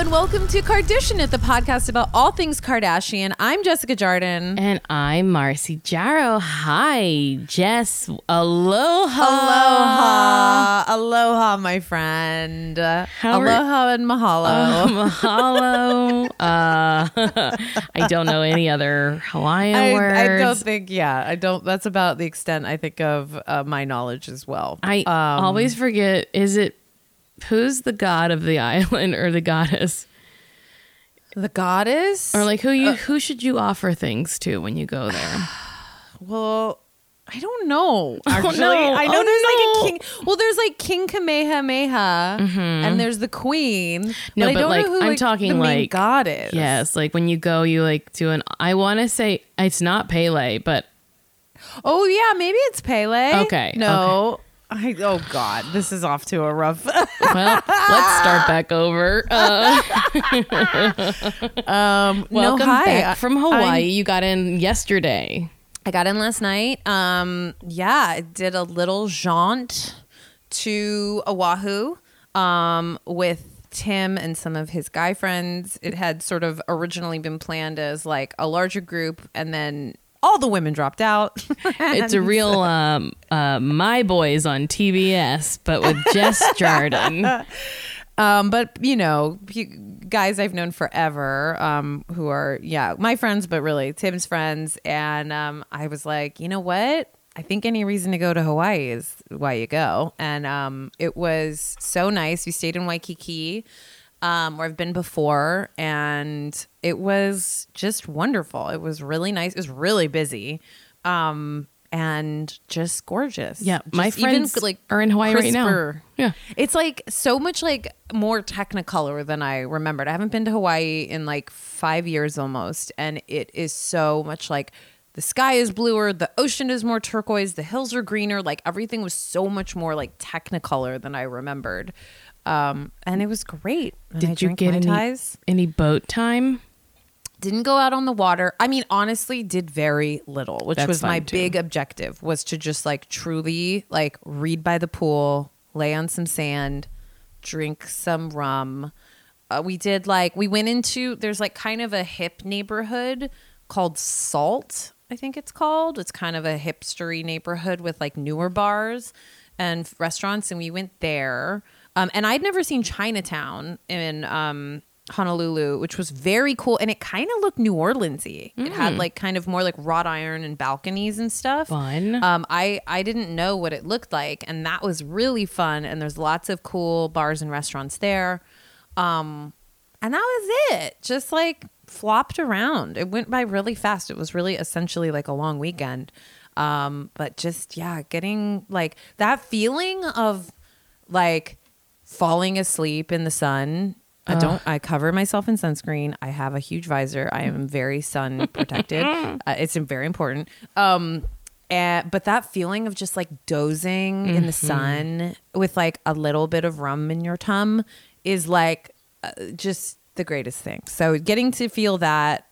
and welcome to Kardashian, at the podcast about all things Kardashian. I'm Jessica Jardin. And I'm Marcy Jarrow. Hi, Jess. Aloha. Aloha. Aloha, my friend. How are- Aloha and mahalo. Mahalo. uh, I don't know any other Hawaiian I, words. I don't think, yeah, I don't. That's about the extent I think of uh, my knowledge as well. I Um, always forget is it who's the god of the island or the goddess? the goddess, Or like who Uh, you who should you offer things to when you go there? well, I don't know. Oh, Actually, no. I know Oh, there's no. like a king. Well, there's like King Kamehameha, and there's the Queen. Mm-hmm. No, I but, don't like, know who I'm like, talking, like- goddess. Yes, like when you go you like do an I want to say it's not Pele, but Oh yeah, maybe it's Pele. Okay, No. I, oh God, this is off to a rough. well, let's start back over. Uh, um, no, welcome hi. back from Hawaii. I'm- you got in yesterday. I got in last night. Um, yeah, I did a little jaunt to Oahu um, with Tim and some of his guy friends. It had sort of originally been planned as like a larger group, and then all the women dropped out. It's a real um, uh, My Boys on TBS, but with Jess Jardin. Um, but you know, guys I've known forever, um, who are yeah my friends, but really Tim's friends, and um, I was like, you know what? I think any reason to go to Hawaii is why you go, and um, it was so nice. We stayed in Waikiki, um, where I've been before, and it was just wonderful. It was really nice. It was really busy. Um, and just gorgeous. Yeah, my friends even, friends are in Hawaii right now. Yeah. It's like so much like more technicolor than I remembered. I haven't been to Hawaii in like five years almost, and it is so much like the sky is bluer, the ocean is more turquoise, the hills are greener. Like everything was so much more like technicolor than I remembered, um, and it was great. And Did you get any, any boat time? Didn't go out on the water. I mean, honestly, did very little, which That's was my too. big objective was to just like truly like read by the pool, lay on some sand, drink some rum. Uh, we did like we went into there's like kind of a hip neighborhood called Salt, I think it's called. It's kind of a hipstery neighborhood with like newer bars and restaurants, and we went there. Um, and I'd never seen Chinatown in um, Honolulu, which was very cool, and it kind of looked New Orleansy. It had like kind of more like wrought iron and balconies and stuff. Fun. Um, I I didn't know what it looked like, and that was really fun. And there's lots of cool bars and restaurants there. Um, and that was it. Just like flopped around. It went by really fast. It was really essentially like a long weekend. Um, but just yeah, getting like that feeling of like falling asleep in the sun. I don't. I cover myself in sunscreen. I have a huge visor. I am very sun protected. uh, it's very important. Um, and, but that feeling of just like dozing in the sun with like a little bit of rum in your tum is like uh, just the greatest thing. So getting to feel that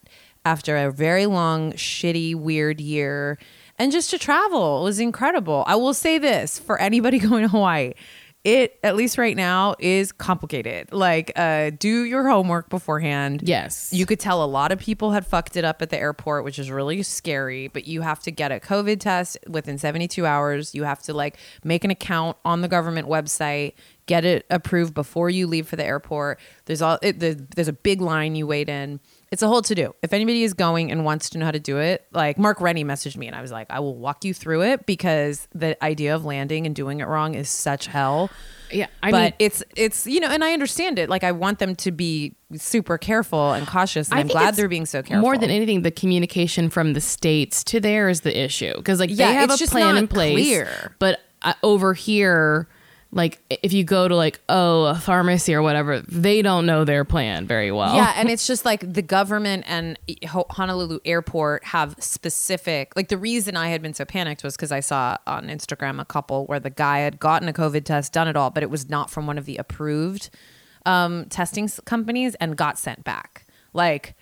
after a very long, shitty, weird year and just to travel was incredible. I will say this for anybody going to Hawaii. It at least right now is complicated. Like, uh, do your homework beforehand. Yes. You could tell a lot of people had fucked it up at the airport, which is really scary, but you have to get a COVID test within 72 hours. You have to like make an account on the government website, get it approved before you leave for the airport. There's all it, the, there's a big line you wait in. It's a whole to do. If anybody is going and wants to know how to do it, like Mark Rennie messaged me and I was like, I will walk you through it because the idea of landing and doing it wrong is such hell yeah, I but mean, it's it's you know, and I understand it. Like I want them to be super careful and cautious, and I I'm glad they're being so careful. More than anything, the communication from the states to there is the issue because like Yeah, they have a plan in place, clear. but uh, over here, like if you go to like oh a pharmacy or whatever, they don't know their plan very well. yeah, and it's just like the government and Honolulu Airport have specific. Like the reason I had been so panicked was because I saw on Instagram a couple where the guy had gotten a COVID test, done it all, but it was not from one of the approved um, testing companies, and got sent back. Like,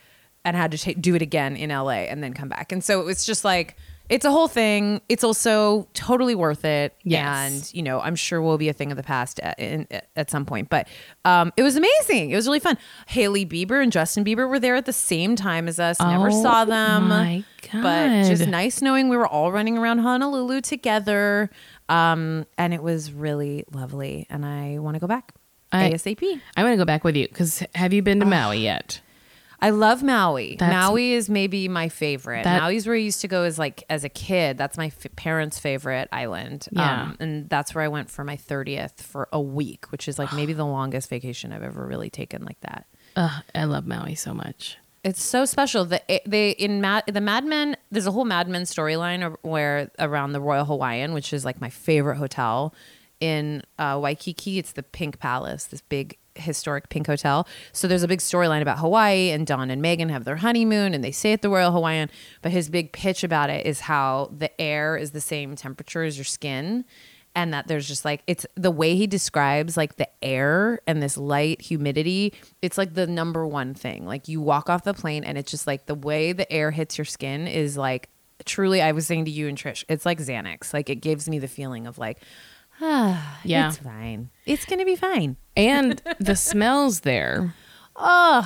and had to ta- do it again in LA and then come back. And so it was just like it's a whole thing. It's also totally worth it. Yes. And, you know, I'm sure will be a thing of the past at, in, at some point. But um, it was amazing. It was really fun. Hailey Bieber and Justin Bieber were there at the same time as us. Never Oh saw them. my God. But just nice knowing we were all running around Honolulu together. Um, and it was really lovely. And I want to go back I- ASAP. I'm gonna go back with you because have you been to Maui yet? I love Maui. That's- Maui is maybe my favorite. That- Maui's where I used to go as like as a kid. That's my f- parents' favorite island. Yeah. Um, and that's where I went for my 30th for a week, which is like maybe the longest vacation I've ever really taken like that. Ugh, I love Maui so much. It's so special. The they in Mad the Mad Men. There's a whole Mad Men storyline where around the Royal Hawaiian, which is like my favorite hotel in uh, Waikiki. It's the Pink Palace, this big historic pink hotel. So there's a big storyline about Hawaii, and Don and Megan have their honeymoon, and they stay at the Royal Hawaiian. But his big pitch about it is how the air is the same temperature as your skin. And that there's just like it's the way he describes like the air and this light humidity. It's like the number one thing. Like you walk off the plane and it's just like the way the air hits your skin is like truly. I was saying to you and Trish, it's like Xanax. Like it gives me the feeling of like, Yeah. it's fine. It's gonna be fine. And the smells there. Ugh,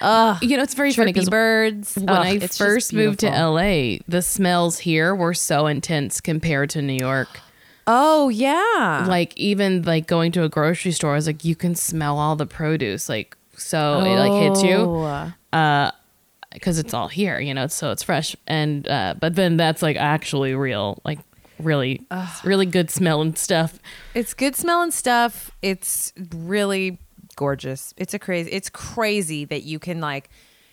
ugh. You know, it's very funny because birds. when Ugh, I first moved to. LA, the smells here were so intense compared to New York. Oh yeah. Like even like going to a grocery store, I was like, you can smell all the produce. Like so, it like hits you Oh. because it's all here, you know. So it's fresh, and uh, but then that's like actually real, like really, really good smelling stuff. It's good smelling stuff. It's really gorgeous. It's a crazy. It's crazy that you can like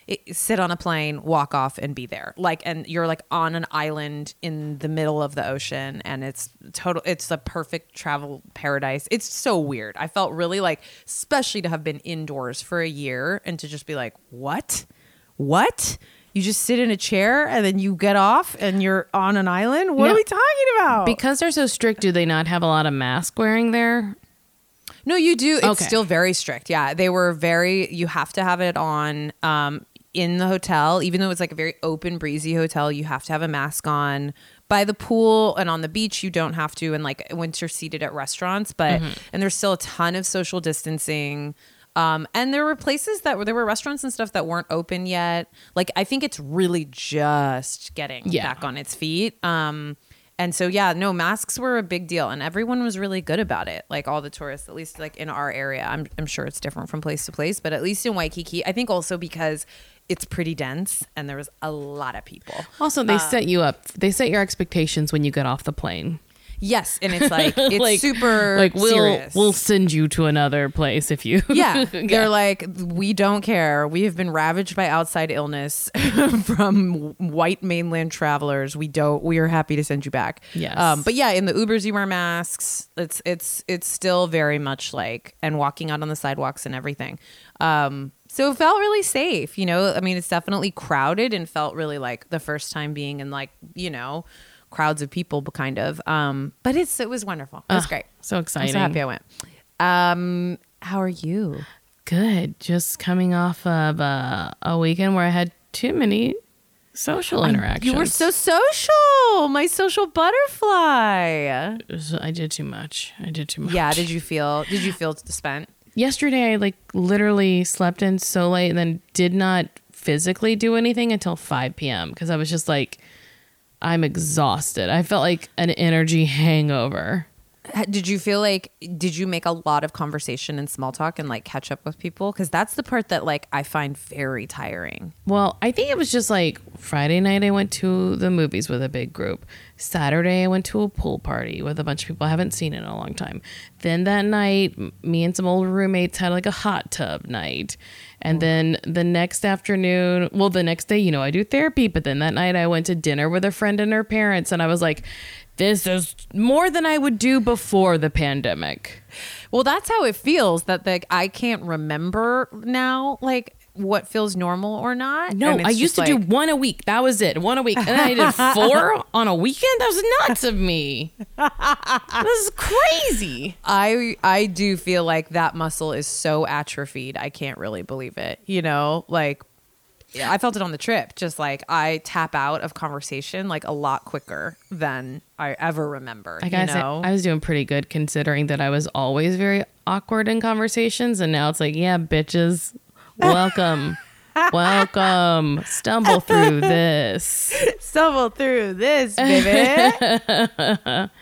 it, sit on a plane, walk off, and be there. Like, and you're like on an island in the middle of the ocean, and it's total. It's a perfect travel paradise. It's so weird. I felt really like, especially to have been indoors for a year and to just be like, what, what. You just sit in a chair and then you get off and you're on an island. What No. are we talking about? Because they're so strict, do they not have a lot of mask wearing there? No, you do. It's Okay. still very strict. Yeah, they were very. You have to have it on um, in the hotel, even though it's like a very open, breezy hotel. You have to have a mask on by the pool and on the beach. You don't have to, and like once you're seated at restaurants, but and there's still a ton of social distancing. Um, and there were places that were there were restaurants and stuff that weren't open yet. Like I think it's really just getting Yeah. back on its feet. Um, and so yeah, no masks were a big deal, and everyone was really good about it. Like all the tourists, at least like in our area. I'm I'm sure it's different from place to place, but at least in Waikiki, I think also because it's pretty dense and there was a lot of people. Also, they set you up. They set your expectations when you get off the plane. Yes, and it's like it's super like we'll serious. we'll send you to another place if you Yeah, they're like, we don't care. We have been ravaged by outside illness from white mainland travelers. We don't. We are happy to send you back. Yes. Um, but yeah, in the Ubers, you wear masks. It's it's it's still very much like and walking out on the sidewalks and everything. Um, so it felt really safe. You know, I mean, it's definitely crowded and felt really like the first time being in like you know crowds of people, but kind of. Um, but it's it was wonderful. It was Ugh, great. so I'm exciting. so happy I went. Um, how are you? Good. Just coming off of uh, a weekend where I had too many social interactions. You were so social, my social butterfly. I did too much. I did too much. Yeah, did you feel? Did you feel spent? Yesterday, I like literally slept in so late and then did not physically do anything until 5 p.m. because I was just like, I'm exhausted. I felt like an energy hangover. Did you feel like? Did you make a lot of conversation and small talk and like catch up with people? Because that's the part that like I find very tiring. Well, I think it was just like Friday night, I went to the movies with a big group. Saturday, I went to a pool party with a bunch of people I haven't seen in a long time. Then that night, me and some old roommates had like a hot tub night. And mm. then the next afternoon, well, the next day, you know, I do therapy. But then that night, I went to dinner with a friend and her parents. And I was like, this is more than I would do before the pandemic. Well, that's how it feels. That like I can't remember now, like what feels normal or not. No, I used to like- do one a week. That was it. One a week. And then I did four on a weekend. That was nuts of me. this is crazy. I I do feel like that muscle is so atrophied. I can't really believe it. You know, like yeah. I felt it on the trip. Just like I tap out of conversation like a lot quicker than I ever remember. I you gotta say, know? I was doing pretty good considering that I was always very awkward in conversations, and now it's like, yeah, bitches, welcome, welcome, stumble through this. stumble through this, baby.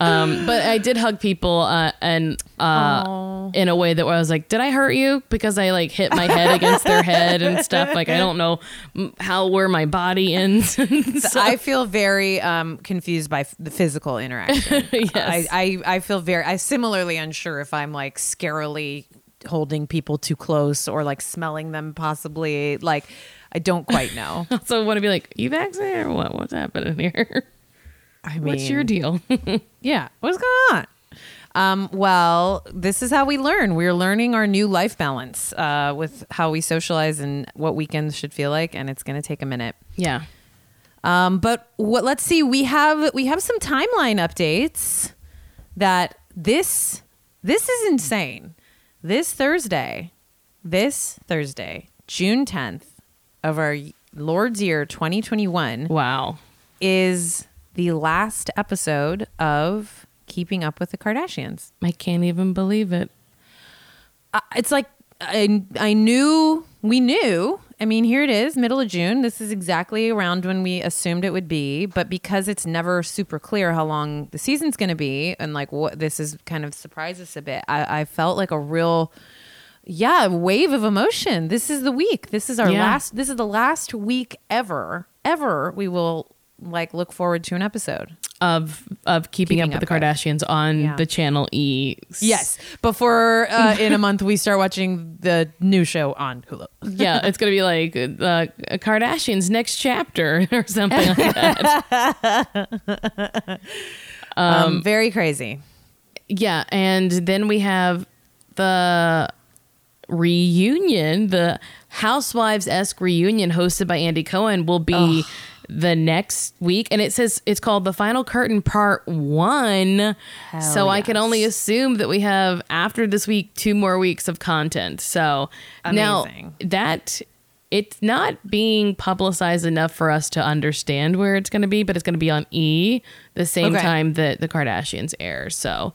Um, but I did hug people, uh, and uh, in a way that where I was like, did I hurt you? Because I like hit my head against their head and stuff. Like I don't know how where my body ends. So- I feel very um, confused by f- the physical interaction. Yes. I, I, I feel very, I similarly unsure if I'm like scarily holding people too close or like smelling them possibly. Like, I don't quite know. so I want to be like, you vaccinated or what? What's happening here? I mean, What's your deal? yeah, what's going on? Um, well, this is how we learn. We're learning our new life balance uh, with how we socialize and what weekends should feel like, and it's going to take a minute. yeah. Um, but what? Let's see. We have we have some timeline updates. That this this is insane. This Thursday, this Thursday, June tenth of our Lord's year twenty twenty one Wow. is the last episode of Keeping Up with the Kardashians. I can't even believe it. Uh, it's like I I knew we knew. I mean, here it is, middle of June. This is exactly around when we assumed it would be, but because it's never super clear how long the season's going to be, and like what this is kind of surprised us a bit. I, I felt like a real, yeah, wave of emotion. This is the week. This is our Yeah. last. This is the last week ever, ever. We will like look forward to an episode. Of of keeping, Keeping up with Up the with. Kardashians on Yeah. the channel E. Yes, before uh, in a month we start watching the new show on Hulu. yeah, it's gonna be like uh, Kardashians next chapter or something like that. Um, very crazy. Yeah, and then we have the reunion, the Housewives esque reunion hosted by Andy Cohen will be the next week, and it says it's called the Final Curtain Part One. so I can only assume that we have after this week two more weeks of content. So Amazing. now that. It's not being publicized enough for us to understand where it's going to be, but it's going to be on E the same Okay. time that the Kardashians air. So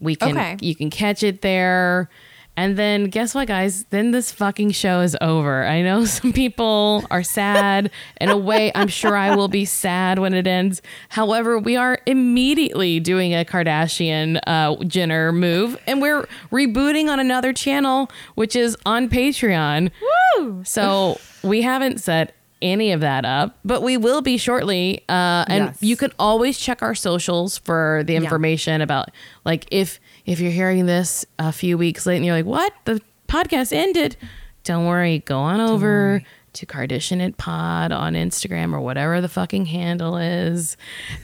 we can Okay. you can catch it there. And then guess what, guys? Then this fucking show is over. I know some people are sad. In a way, I'm sure I will be sad when it ends. However, we are immediately doing a Kardashian uh, Jenner move, and we're rebooting on another channel, which is on Patreon. Woo! So we haven't set any of that up, but we will be shortly. Uh, and Yes. you can always check our socials for the information about like if if you're hearing this a few weeks late and you're like, what the podcast ended? Don't worry, go on over to Kardashian It Pod on Instagram or whatever the fucking handle is,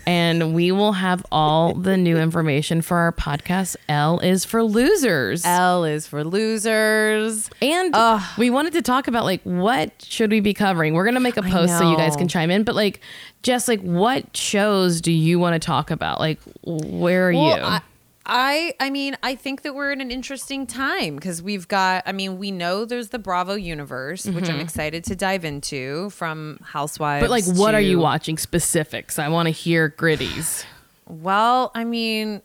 and we will have all the new information for our podcast. L is for losers. L is for losers. And Ugh. we wanted to talk about like what should we be covering? We're gonna make a post so you guys can chime in, but like just like what shows do you want to talk about? Like where are Well, you? I, I I mean, I think that we're in an interesting time because we've got. I mean, we know there's the Bravo universe, which I'm excited to dive into from Housewives. Mm-hmm. but like what are you watching specifics? I want to hear gritties. Well, I mean.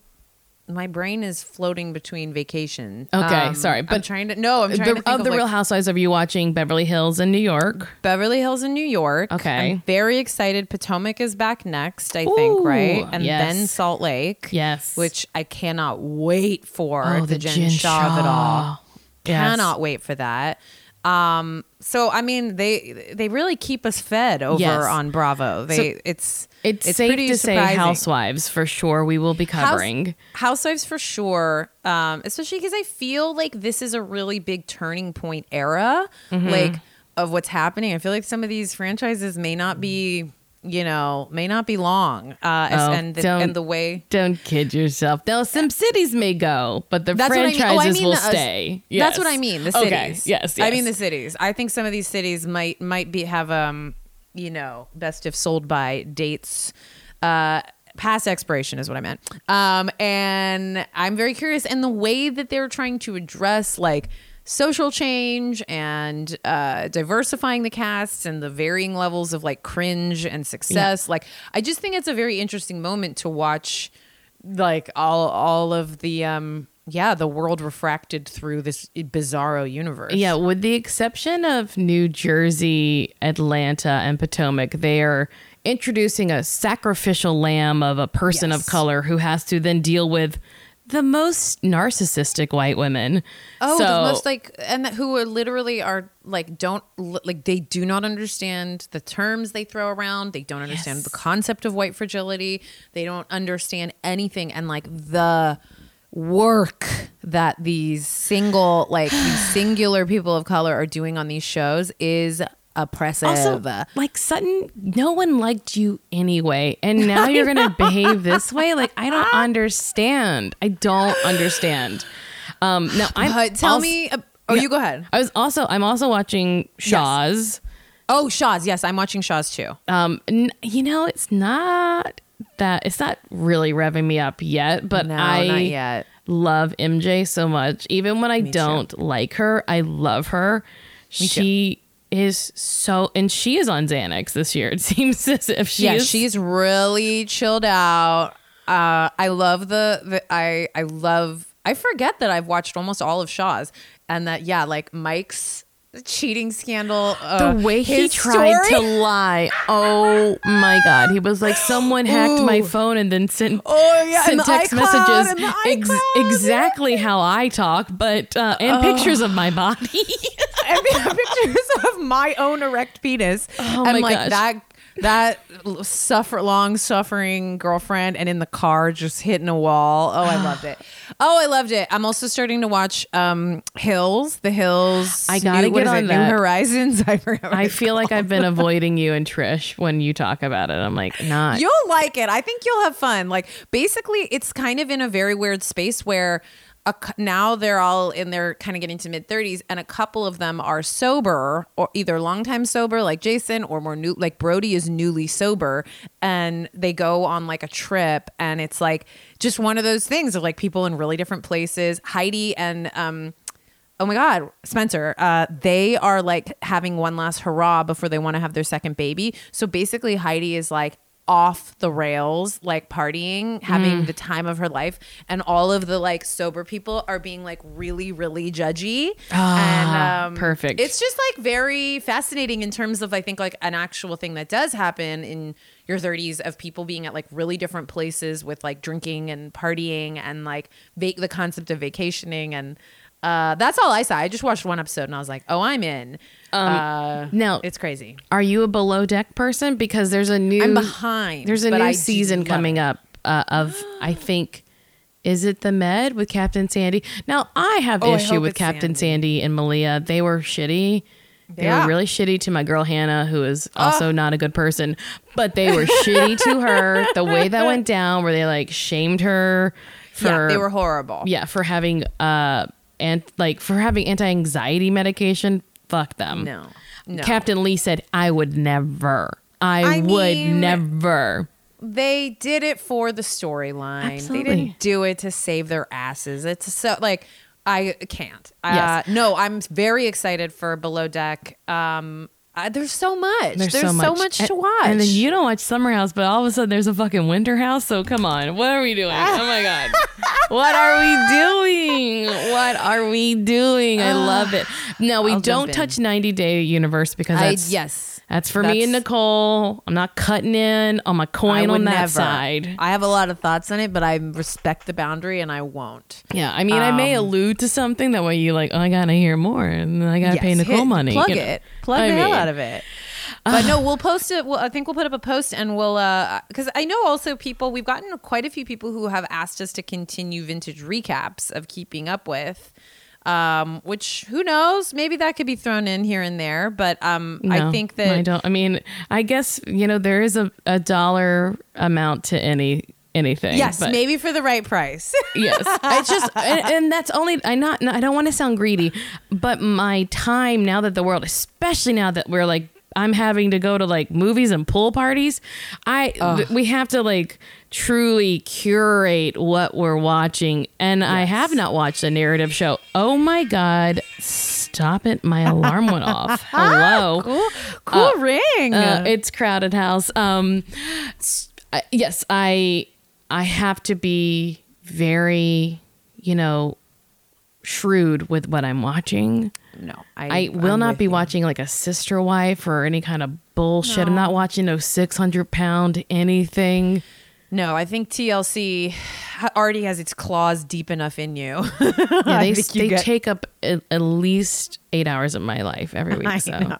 My brain is floating between vacation. Okay, sorry, I'm but trying to no. I'm trying The, to of of, the like, Real Housewives, are you watching Beverly Hills in New York? Beverly Hills in New York. Okay. I'm very excited. Potomac is back next, I think, right? And yes. then Salt Lake. Yes. Which I cannot wait for. Oh, the, the Jen, Jen Shah, of it all. Yes. Cannot wait for that. Um, so I mean they they really keep us fed over Yes. on Bravo. They it's It's, safe pretty to say. Housewives for sure. We will be House- covering. Housewives for sure. Um, especially because I feel like this is a really big turning point era, Mm-hmm. like of what's happening. I feel like some of these franchises may not be, you know, may not be long. Uh, Oh, and the, and the way Don't kid yourself. Now, some cities may go, but the That's what I mean. franchises Oh, I mean will the- uh, stay. That's what I mean. The Okay. cities. Yes, I mean the cities. I think some of these cities might might be have um you know best if sold by dates. Uh, past expiration is what I meant. Um, and I'm very curious, and the way that they're trying to address like social change and uh, diversifying the casts and the varying levels of like cringe and success. Like, I just think it's a very interesting moment to watch, like all all of the um yeah the world refracted through this bizarro universe. Yeah, with the exception of New Jersey, Atlanta, and Potomac, they are introducing a sacrificial lamb of a person of color who has to then deal with the most narcissistic white women. Oh, so, the most like, and that who are literally are like, don't like, they do not understand the terms they throw around. They don't understand Yes. the concept of white fragility. They don't understand anything. And like the work that these single, like, these singular people of color are doing on these shows is oppressive. also, like Sutton, no one liked you anyway, and now you're gonna behave this way. Like I don't understand. I don't understand. Um, now I'm but tell als- me, uh, oh, Yeah. you go ahead. I was also I'm also watching Shahs. Oh, Shahs. Yes, I'm watching Shahs too. Um, n- you know, it's not that it's not really revving me up yet, but No, I not yet. love MJ so much. Even when I too. don't like her, I love her. she is so, and she is on Xanax this year. It seems as if she yeah, is. she's really chilled out. Uh, I love the, the I I love. I forget that I've watched almost all of Shahs, and that yeah, like Mike's cheating scandal. the uh, way he tried to lie. Oh my god, he was like, someone hacked my phone and then sent Oh, yeah, and sent the text iCloud, messages and the ex- exactly how I talk, but uh, and pictures of my body. I mean, pictures of my own erect penis. Oh and my like gosh. that that suffer long suffering girlfriend and in the car just hitting a wall. Oh, I loved it. Oh, I loved it. I'm also starting to watch um Hills, The Hills. I gotta New- get is it, on New. Horizons. I forgot. I feel like I've been avoiding you and Trish when you talk about it. I'm like, not. You'll like it. I think you'll have fun. Like basically, it's kind of in a very weird space where a, now they're all in their kind of getting to mid 30s, and a couple of them are sober or either longtime sober like Jason or more new like Brody is newly sober, and they go on like a trip, and it's like just one of those things of like people in really different places. Heidi and um Oh my God, Spencer. Uh, they are like having one last hurrah before they want to have their second baby. So basically, Heidi is like off the rails, like partying, having Mm. the time of her life, and all of the like sober people are being like really, really judgy. Ah, and um, perfect. It's just like very fascinating in terms of I think like an actual thing that does happen in your 30s of people being at like really different places with like drinking and partying and like va- the concept of vacationing and uh, that's all I saw. I just watched one episode and I was like, "Oh, I'm in." uh, now- it's crazy. Are you a below deck person? Because there's a new. I'm behind. There's a new I season coming it. up uh, of I think. Is it the Med with Captain Sandy? Now I have Oh, issue hope with Captain Sandy. Sandy. and Malia. They were shitty. They Yeah. were really shitty to my girl Hannah, who is also not a good person. But they were shitty to her. The way that went down, where they like shamed her for Yeah, they were horrible. yeah for having uh and like for having anti-anxiety medication. Fuck them. No, no. Captain Lee said, "I would never. I, I would mean- never." they did it for the storyline. They didn't do it to save their asses. It's so like I can't. Yes. Uh, no, I'm very excited for Below Deck. Um, uh, there's so much. There's, so much, And- to watch. And then you don't watch Summer House, but all of a sudden there's a fucking Winter House. So come on, what are we doing? oh my god, what are we doing? What are we doing? I love it. No, we I'll don't touch 90 Day Universe because I, that's yes. That's for me and Nicole. I'm not cutting in on my coin on that never. side. I have a lot of thoughts on it, but I respect the boundary and I won't. Yeah, I mean, I may allude to something that way you like. Oh, I gotta hear more, and I gotta pay Nicole hit- money. Plug you know. it. Plug I the hell out of it. But no, we'll post it. Well, I think we'll put up a post and we'll, uh, because I know also people, we've gotten quite a few people who have asked us to continue vintage recaps of keeping up with. Um, which who knows? Maybe that could be thrown in here and there. But um, I think that I don't. I mean, I guess you know there is a, a dollar amount to any anything. yes, but maybe for the right price. yes. It's just, and, and that's only. I not. I don't want to sound greedy, but my time now that the world, especially now that we're like I'm having to go to like movies and pool parties. I th- we have to like truly curate what we're watching, and I have not watched a narrative show. Oh my god! Stop it! My alarm went off. Hello. Cool, cool ring. Uh, it's crowded house. Um, yes, I I have to be very, you know, shrewd with what I'm watching. No, I will I'm not be you. watching like a sister wife or any kind of bullshit. I'm not watching no 600 pound anything. No, I think TLC already has its claws deep enough in you. Yeah, they you they get- take up at, at least eight hours of my life every week. So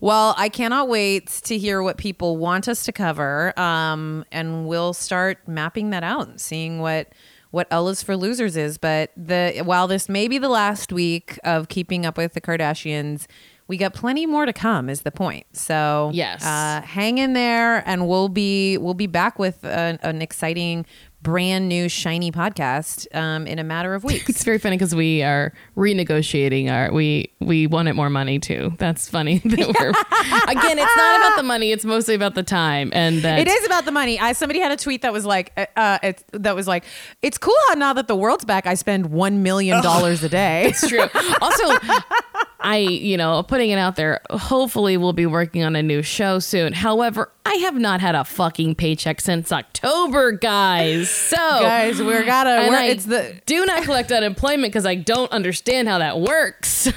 Well, I cannot wait to hear what people want us to cover, um, and we'll start mapping that out and seeing what what Ella's for Losers is. But the while this may be the last week of Keeping Up with the Kardashians, we got plenty more to come. Is the point? So Yes. uh, hang in there, and we'll be we'll be back with an, an exciting. Brand new shiny podcast um, in a matter of weeks. it's very funny because we are renegotiating our we we wanted more money too. That's funny. That we're, again, it's not about the money. It's mostly about the time and that It is about the money. I somebody had a tweet that was like, uh, uh, it, that was like, it's cool how now that the world's back, I spend one million dollars a day. It's true. Also, I, you know, putting it out there, hopefully we'll be working on a new show soon. However, I have not had a fucking paycheck since October, guys. So, Guys, we're gotta. We're, it's the do not collect unemployment because I don't understand how that works.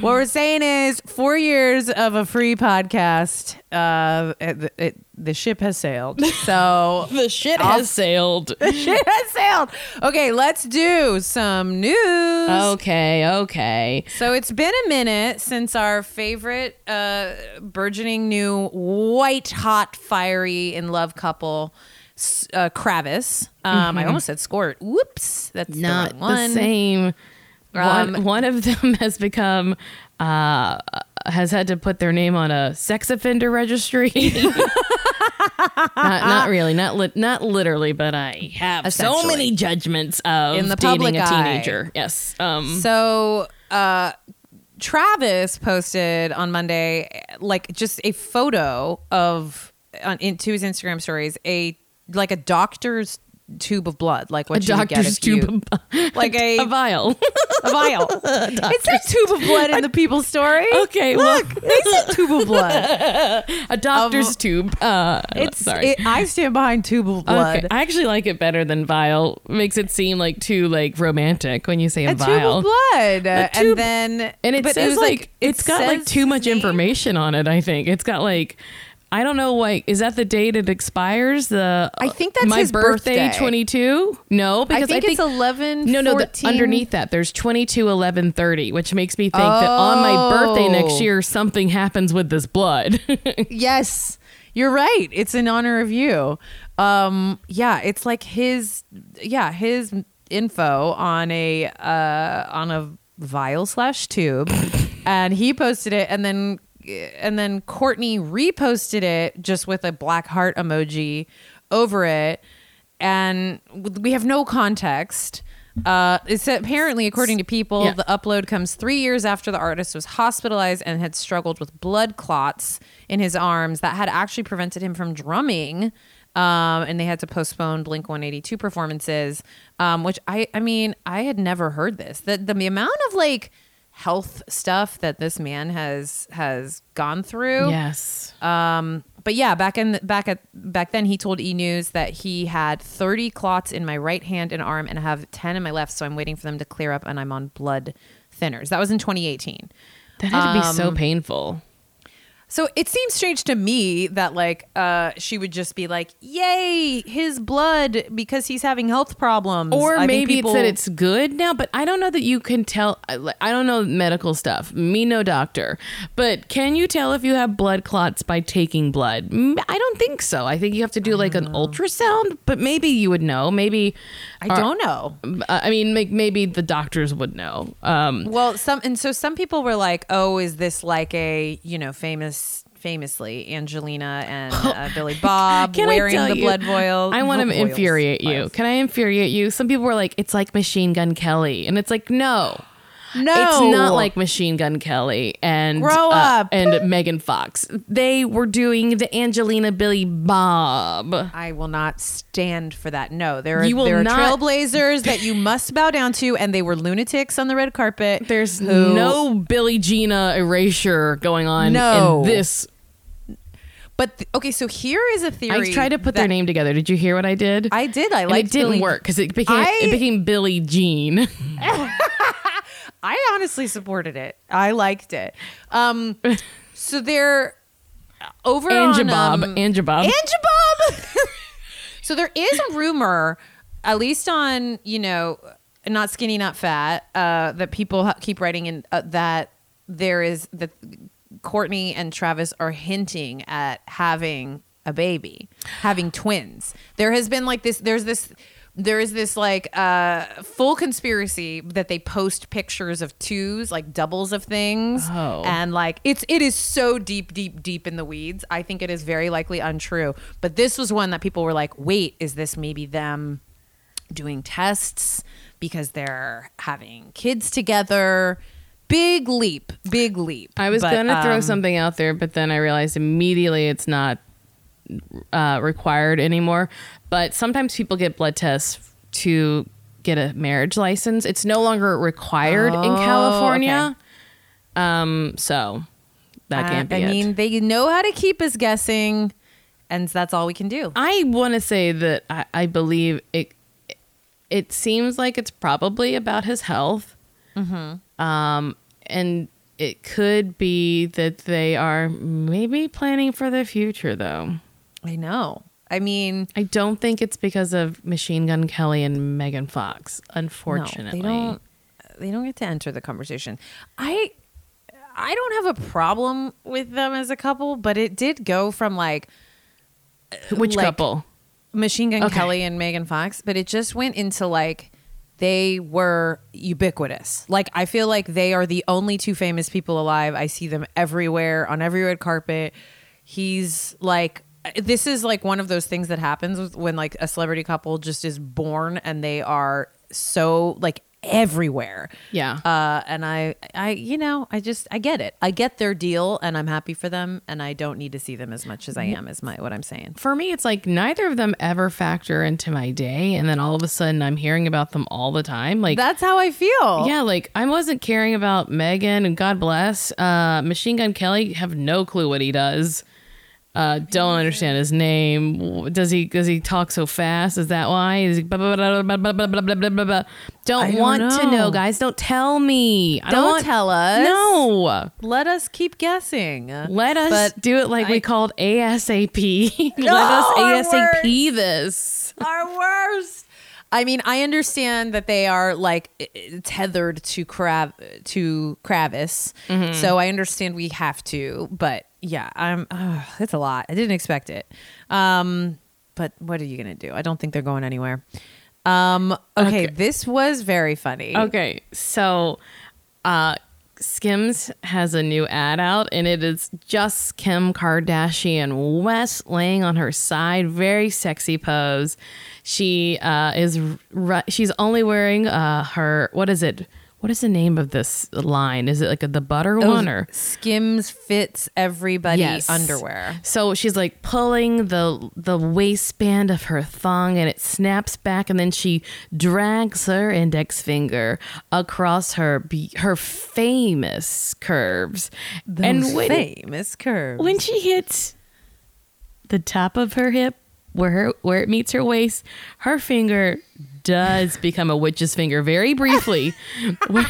what we're saying is four years of a free podcast. Uh, it, it, the ship has sailed. So the shit has sailed. The shit has sailed. Okay, let's do some news. Okay, okay. So it's been a minute since our favorite uh, burgeoning new white hot fiery in love couple, uh, Kravis. Um, I almost said Squirt. Whoops, that's Mm-hmm. Not the, one. the same. one, Um, one of them has become uh has had to put their name on a sex offender registry. not, not really, not li- not literally, but I have so many judgments of In the dating public a eye. teenager. Yes. Um So uh, Travis posted on Monday, like just a photo of on into his Instagram stories, a like a doctor's tube of blood, like what a you would get doctor's if you- tube of, like a, a vial. a vial. it said tube of blood in the people's story. okay, well, Look, they said tube of blood. a doctor's Of- tube. Uh It's sorry. It, I stand behind tube of blood. Okay, I actually like it better than vial. Makes it seem like too like romantic when you say a, A vial. tube of blood, A and then and it says like, it it's got like too much name. information on it. I think it's got like I don't know like is that the date it expires? The I think that's my his birthday. twenty two. No, because I think, it's eleven. no, no. The, underneath that, there's 22, 11, 30, which makes me think that on my birthday next Oh. year, something happens with this blood. Yes, you're right. It's in honor of you. Um, yeah, it's like his, yeah, his info on a uh, on a vial slash tube, and he posted it, and then and then Courtney reposted it just with a black heart emoji over it, and we have no context. Uh, it's apparently, according to people, Yeah. the upload comes three years after the artist was hospitalized and had struggled with blood clots in his arms that had actually prevented him from drumming. Um, and they had to postpone Blink 182 performances, um, which I, I mean, I had never heard this. The, the amount of like health stuff that this man has has gone through. yes. Um, but yeah, back in back at back then, he told E News that he had 30 clots in my right hand and arm, and I have 10 in my left. So I'm waiting for them to clear up, and I'm on blood thinners. That was in 2018. That had to be Um, so painful. So it seems strange to me that like uh, she would just be like, "Yay, his blood because he's having health problems." Or I maybe people- it's that it's good now, but I don't know that you can tell. I don't know medical stuff. Me, no doctor. But can you tell if you have blood clots by taking blood? I don't think so. I think you have to do like an ultrasound, but maybe you would know. Maybe. I don't know. uh, I mean, maybe the doctors would know. Um, Well, some and so some people were like, "Oh, is this like a you know famous, famously Angelina and uh, Billy Bob wearing the you, blood vial?" I want to infuriate you. vials. Can I infuriate you? Some people were like, it's like Machine Gun Kelly. And it's like, no. No. It's not like Machine Gun Kelly and Grow uh, up. and Megan Fox. They were doing the Angelina Billy Bob. I will not stand for that. No, there are, there are trailblazers that you must bow down to, and they were lunatics on the red carpet. There's who- no Billie Gina erasure going on No. in this. But th- okay, so here is a theory. I tried to put their name together. Did you hear what I did? I did. I and liked it didn't Billie- work because it became I- it became Billie Jean. I honestly supported it. I liked it. Um, so they're over on Bob. um, Anja Bob. Anja Bob. so there is a rumor, at least on you know, not skinny, not fat, uh, that people ha- keep writing in uh, that there is that Courtney and Travis are hinting at having a baby, having twins. There has been like this. There's this. There is this like uh full conspiracy that they post pictures of twos, like doubles of things, Oh. and like it's it is so deep, deep, deep in the weeds. I think it is very likely untrue. But this was one that people were like, wait, is this maybe them doing tests because they're having kids together? Big leap, big leap. I was But, gonna throw um, something out there, but then I realized immediately it's not uh, required anymore. But sometimes people get blood tests to get a marriage license. It's no longer required in Oh, California. Um, so that I- can't be I it. mean, they know how to keep us guessing, and that's all we can do. I want to say that I, I believe it. It seems like it's probably about his health, um, and it could be that they are maybe planning for the future. Though I know. I mean, I don't think it's because of Machine Gun Kelly and Megan Fox. no, Unfortunately, they don't. They don't get to enter the conversation. I, I don't have a problem with them as a couple, but it did go from like Which like- couple? Machine Gun Okay. Kelly and Megan Fox, but it just went into like they were ubiquitous. Like I feel like they are the only two famous people alive. I see them everywhere on every red carpet. He's like this is like one of those things that happens when like a celebrity couple just is born and they are so like everywhere. Yeah. Uh, and I, I, you know, I just, I get it. I get their deal, and I'm happy for them, and I don't need to see them as much as I am. Is my what I'm saying. for me, it's like neither of them ever factor into my day, and then all of a sudden I'm hearing about them all the time. Like That's how I feel. Yeah, like I wasn't caring about Megan and God bless. Uh Machine Gun Kelly have no clue what he does. Uh don't understand his name. Does he does he talk so fast? Is that why? Is he blah, blah, blah, blah, blah, blah, blah, blah, blah, blah, blah. Don't, want to know. know, guys. Don't tell me. I don't, Don't want, tell us. No. Let us keep guessing. Let us But do it like we I- called ASAP. Let No, us our ASAP this. our worst. I mean, I understand that they are like tethered to Krav to Kravis, so I understand we have to. But yeah, I'm. Uh, it's a lot. I didn't expect it. Um, but what are you gonna do? I don't think they're going anywhere. Um, okay, Okay. this was very funny. Okay, so uh Skims has a new ad out and it is just Kim Kardashian West laying on her side, very sexy pose. She uh is she's only wearing uh her what is it? What is the name of this line? Is it like a, the butter one or Skims fits everybody Yes. underwear. So she's like pulling the the waistband of her thong and it snaps back and then she drags her index finger across her her famous curves. and Those when, famous curves. when she hits the top of her hip where her where it meets her waist, her finger does become a witch's finger very briefly. where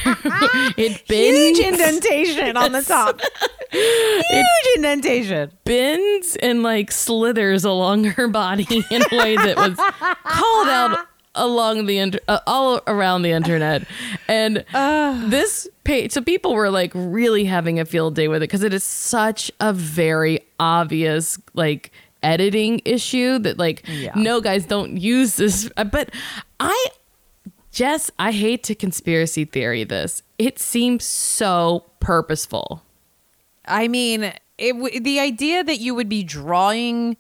it bends huge indentation on the top. huge indentation. bends and like slithers along her body in a way that was called out along the inter- uh, all around the internet and this page so people were like really having a field day with it because it is such a very obvious like editing issue that like Yeah. no guys don't use this but i Jess, I hate to conspiracy theory this. It seems so purposeful. I mean, it w- the idea that you would be drawing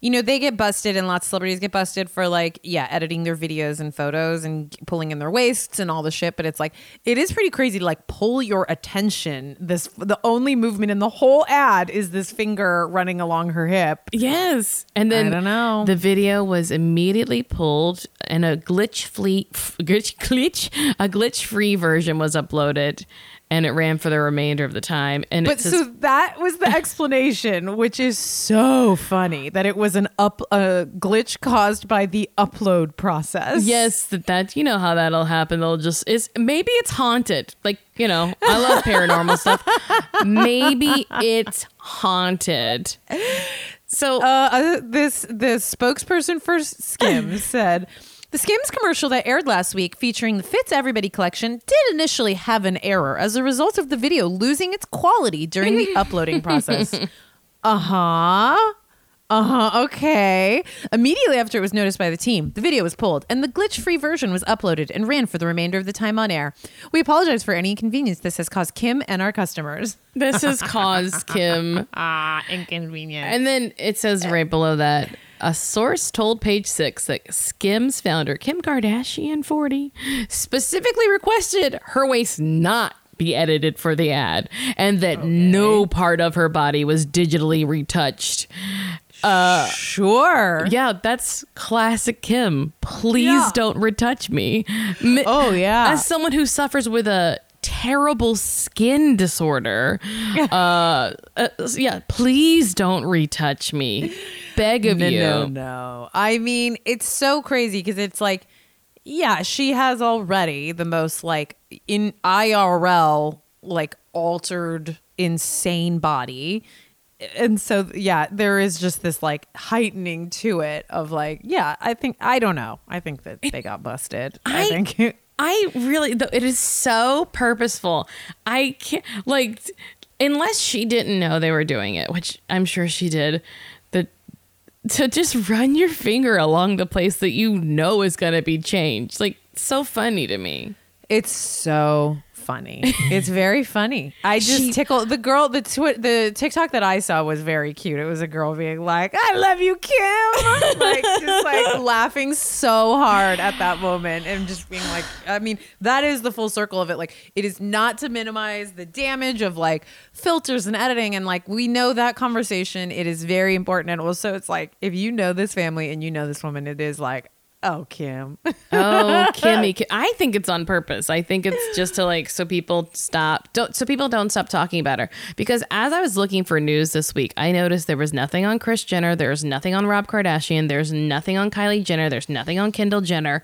you know, they get busted and lots of celebrities get busted for like, yeah, editing their videos and photos and pulling in their waists and all the shit. But it's like, it is pretty crazy to like pull your attention. This, the only movement in the whole ad is this finger running along her hip. Yes. And then I don't know. the video was immediately pulled and a glitch fleet glitch glitch a glitch free version was uploaded and it ran for the remainder of the time. And But says, so that was the explanation, which is so funny that it was an up a glitch caused by the upload process. Yes, that that you know how that'll happen. They'll just is maybe it's haunted. Like you know, I love paranormal stuff. Maybe it's haunted. So Uh, uh, this the spokesperson for Skims said the Skims commercial that aired last week featuring the Fits Everybody collection did initially have an error as a result of the video losing its quality during the uploading process. Uh huh. Uh huh. Okay. Immediately after it was noticed by the team, the video was pulled and the glitch free version was uploaded and ran for the remainder of the time on air. We apologize for any inconvenience this has caused Kim and our customers. this has caused Kim Ah, inconvenience. And then it says right below that a source told Page Six that Skims founder Kim Kardashian, 40, specifically requested her waist not be edited for the ad and that no part of her body was digitally retouched. Uh, sure. Yeah, that's classic Kim. Please Yeah. don't retouch me. Oh, yeah. As someone who suffers with a terrible skin disorder, uh, uh, yeah, please don't retouch me. Beg of No, you. no, no. I mean, it's so crazy because it's like, yeah, she has already the most like in IRL, like altered, insane body. And so, yeah, there is just this like heightening to it of like, yeah, I think, I don't know. I think that they got busted. I, I- think. I really, it is so purposeful. I can't, like, unless she didn't know they were doing it, which I'm sure she did, that to just run your finger along the place that you know is going to be changed. Like, so funny to me. It's so funny. It's very funny. I just She- tickle the girl. The twi- the TikTok that I saw was very cute. It was a girl being like, "I love you, Kim," like just like laughing so hard at that moment, and just being like, I mean, that is the full circle of it. Like, it is not to minimize the damage of like filters and editing, and like we know that conversation. It is very important, and also it's like if you know this family and you know this woman, it is like. Oh, Kim. Oh, Kimmy, I think it's on purpose. I think it's just to like so people stop don't so people don't stop talking about her. Because as I was looking for news this week, I noticed there was nothing on Kris Jenner, there's nothing on Rob Kardashian, there's nothing on Kylie Jenner, there's nothing on Kendall Jenner.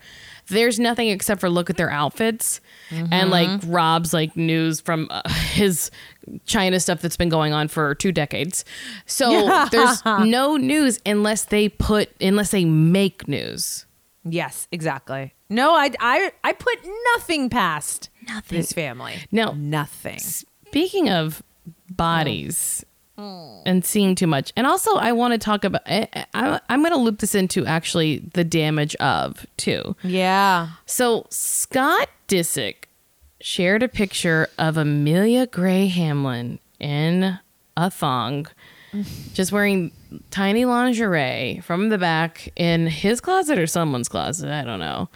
There's nothing except for look at their outfits and like Rob's like news from uh, his Chyna stuff that's been going on for two decades. So there's no news unless they put unless they make news. Yes, exactly. No, I, I, I put nothing past Nothing. this family. No. nothing. Speaking of bodies mm. and seeing too much, and also I want to talk about. I, I, I'm going to loop this into actually the damage of too. Yeah. So Scott Disick shared a picture of Amelia Gray Hamlin in a thong, just wearing tiny lingerie from the back in his closet or someone's closet. I don't know.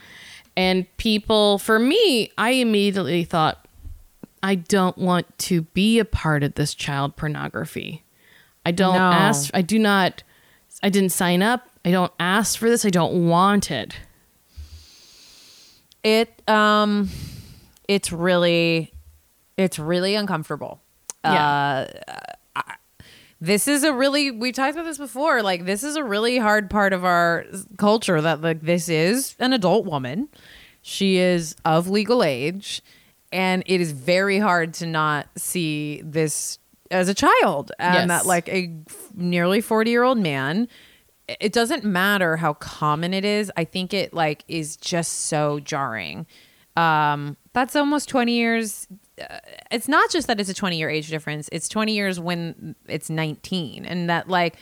And people, for me, I immediately thought, I don't want to be a part of this child pornography. I don't No. ask, I do not, I didn't sign up. I don't ask for this. I don't want it. It um, it's really, it's really uncomfortable. Yeah. Uh, this is a really—we've talked about this before. Like this is a really hard part of our culture that like this is an adult woman. She is of legal age, and it is very hard to not see this as a child and Yes. that like a nearly 40 year old man it doesn't matter how common it is i think it like is just so jarring um that's almost 20 years Uh, it's not just that it's a 20 year age difference it's 20 years when it's 19 and that like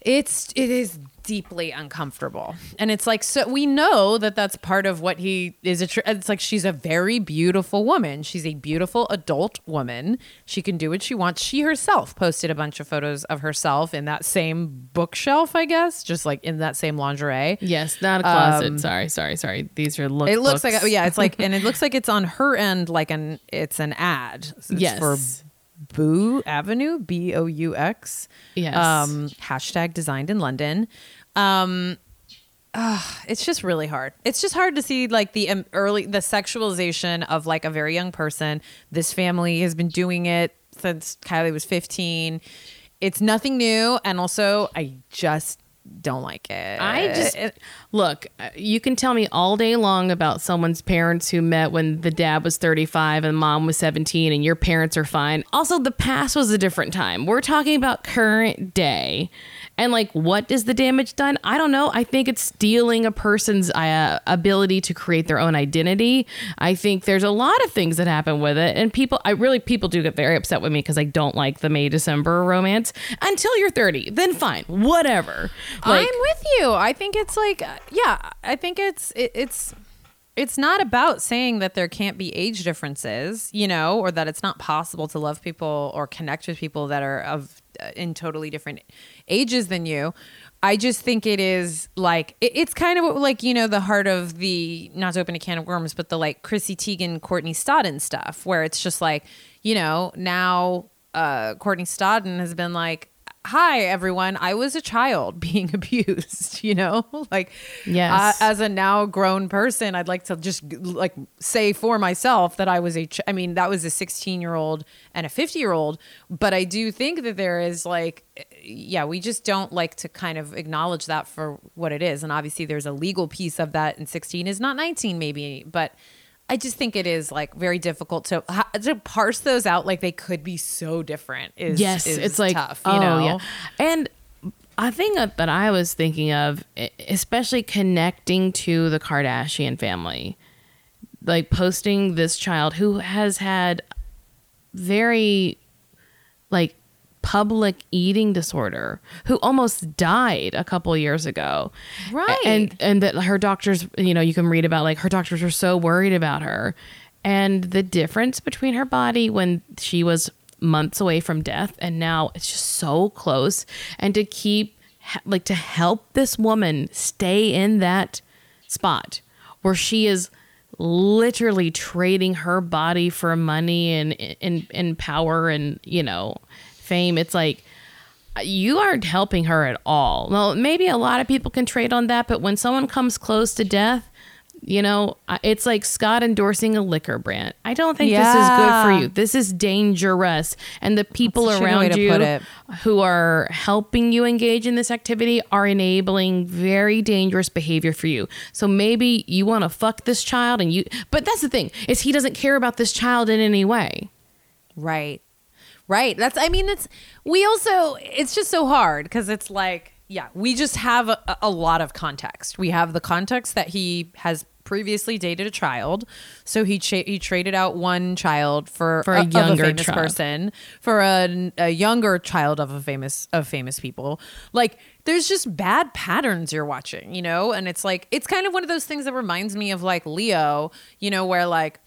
It's it is deeply uncomfortable, and it's like so we know that that's part of what he is. A tr- it's like she's a very beautiful woman. She's a beautiful adult woman. She can do what she wants. She herself posted a bunch of photos of herself in that same bookshelf, I guess, just like in that same lingerie. Yes, not a closet. sorry, sorry, sorry. These are look. Um, It looks books. like yeah, it's like and it looks like it's on her end like an it's an ad. It's Yes. for Boux Avenue, B O U X. Yes. Um hashtag designed in London. Um ah, it's just really hard. It's just hard to see like the um, early the sexualization of like a very young person. This family has been doing it since Kylie was 15. It's nothing new and also I just don't like it. I just It- look. uh, You can tell me all day long about someone's parents who met when the dad was 35 and mom was 17, and your parents are fine. Also, the past was a different time. We're talking about current day, and like, what is the damage done? I don't know. I think it's stealing a person's uh, ability to create their own identity. I think there's a lot of things that happen with it, and people. I really people do get very upset with me because I don't like the May December romance until you're 30. Then fine, whatever. Like, I'm with you. I think it's like, yeah, I think it's it, it's it's not about saying that there can't be age differences, you know, or that it's not possible to love people or connect with people that are of uh, in totally different ages than you. I just think it is like it, it's kind of like you know the heart of the not to open a can of worms, but the like Chrissy Teigen, Courtney Stodden stuff, where it's just like you know now uh, Courtney Stodden has been like hi everyone. I was a child being abused you know? Like Yes. uh, as a now grown person i'd like to just like say for myself that i was a ch- i mean that was a 16 year old and a 50 year old but i do think that there is like yeah we just don't like to kind of acknowledge that for what it is. And obviously there's a legal piece of that and 16 is not 19 maybe but I just think it is like very difficult to to parse those out. Like they could be so different. Is yes is it's like tough. You oh know, yeah and a thing that i was thinking of especially connecting to the kardashian family like posting this child who has had very like public eating disorder who almost died a couple years ago. Right. and and that her doctors you know you can read about like her doctors were so worried about her. And the difference between her body when she was months away from death and now it's just so close. And to keep like to help this woman stay in that spot where she is literally trading her body for money and and, and power and you know fame it's like you aren't helping her at all well maybe a lot of people can trade on that but when someone comes close to death you know it's like scott endorsing a liquor brand i don't think this is good for you this is dangerous and the people That's a shitty way around you who are helping you engage in this activity are enabling very dangerous behavior for you. So maybe you want to fuck this child and you but that's the thing is he doesn't care about this child in any way. Right. Right. That's, I mean, it's, we also, it's just so hard because it's like, yeah, we just have a, a lot of context. We have the context that he has previously dated a child. So he, cha- he traded out one child for, For a of younger famous child. person for a, a younger child of a famous, of famous people. Like, there's just bad patterns you're watching, you know? And it's like, it's kind of one of those things that reminds me of like Leo, you know, where like,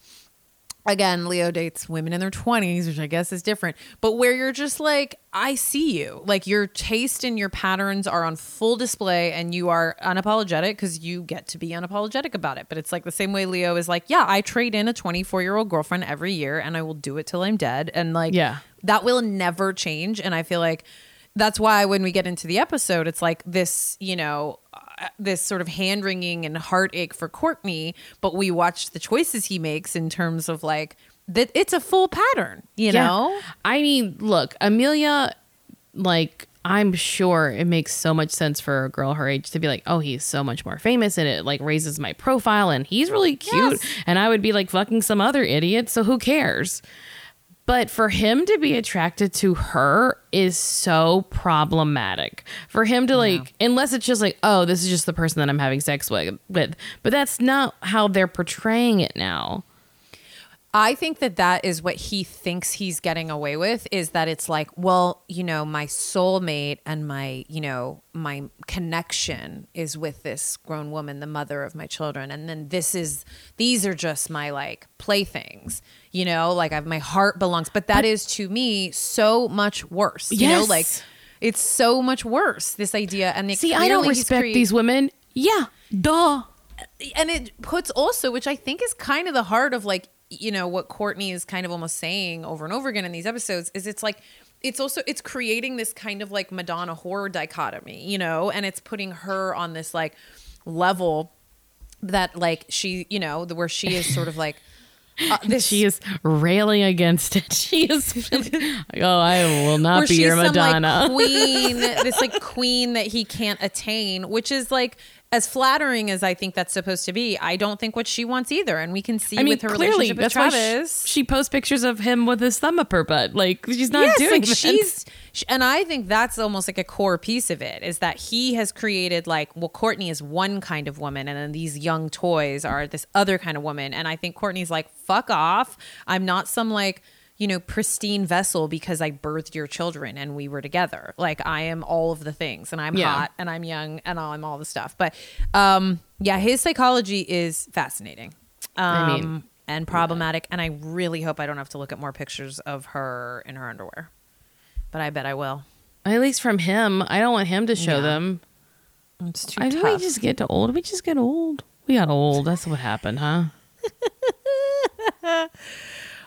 again, Leo dates women in their 20s, which I guess is different, but where you're just like, I see you. Like your taste and your patterns are on full display and you are unapologetic because you get to be unapologetic about it. But it's like the same way Leo is like, yeah, I trade in a 24 year old girlfriend every year and I will do it till I'm dead. And like, Yeah. that will never change. And I feel like that's why when we get into the episode, it's like this, you know, uh, this sort of hand wringing and heartache for Kourtney, but we watch the choices he makes in terms of like that it's a full pattern, you know? I mean, look, Amelia like I'm sure it makes so much sense for a girl her age to be like, oh, he's so much more famous and it like raises my profile and he's really cute. Yes. And I would be like fucking some other idiot. So who cares? But for him to be attracted to her is so problematic. For him to like, unless it's just like, oh, this is just the person that I'm having sex with, with. But that's not how they're portraying it now. I think that that is what he thinks he's getting away with is that it's like, well, you know, my soulmate and my, you know, my connection is with this grown woman, the mother of my children. And then this is, these are just my like playthings, you know, like I've, my heart belongs. But that is to me so much worse, you know, Yes. like it's so much worse, this idea. And See, I don't respect create- these women. Yeah, duh. and it puts also which i think is kind of the heart of like you know what kourtney is kind of almost saying over and over again in these episodes is it's like it's also it's creating this kind of like madonna whore dichotomy you know and it's putting her on this like level that like she you know the where she is sort of like uh, this She is railing against it. She is. oh, I will not be your some Madonna. like queen, this like queen that he can't attain, which is like as flattering as I think that's supposed to be. I don't think what she wants either, and we can see I mean, with her clearly, relationship with Travis. she, she posts pictures of him with his thumb up her butt. Like she's not yes, doing like that. she's, and I think that's almost like a core piece of it is that he has created like, well, Kourtney is one kind of woman, and then these young toys are this other kind of woman, and I think Kourtney's like, fuck off, I'm not some like. You know, pristine vessel because I birthed your children and we were together. Like I am all of the things, and I'm Yeah. hot and I'm young and I'm all the stuff. But um, yeah, his psychology is fascinating. Um, I mean, and problematic. And I really hope I don't have to look at more pictures of her in her underwear. But I bet I will. At least from him, I don't want him to show Yeah. them. It's too I think we just get to old. We just get old. We got old. That's what happened, huh?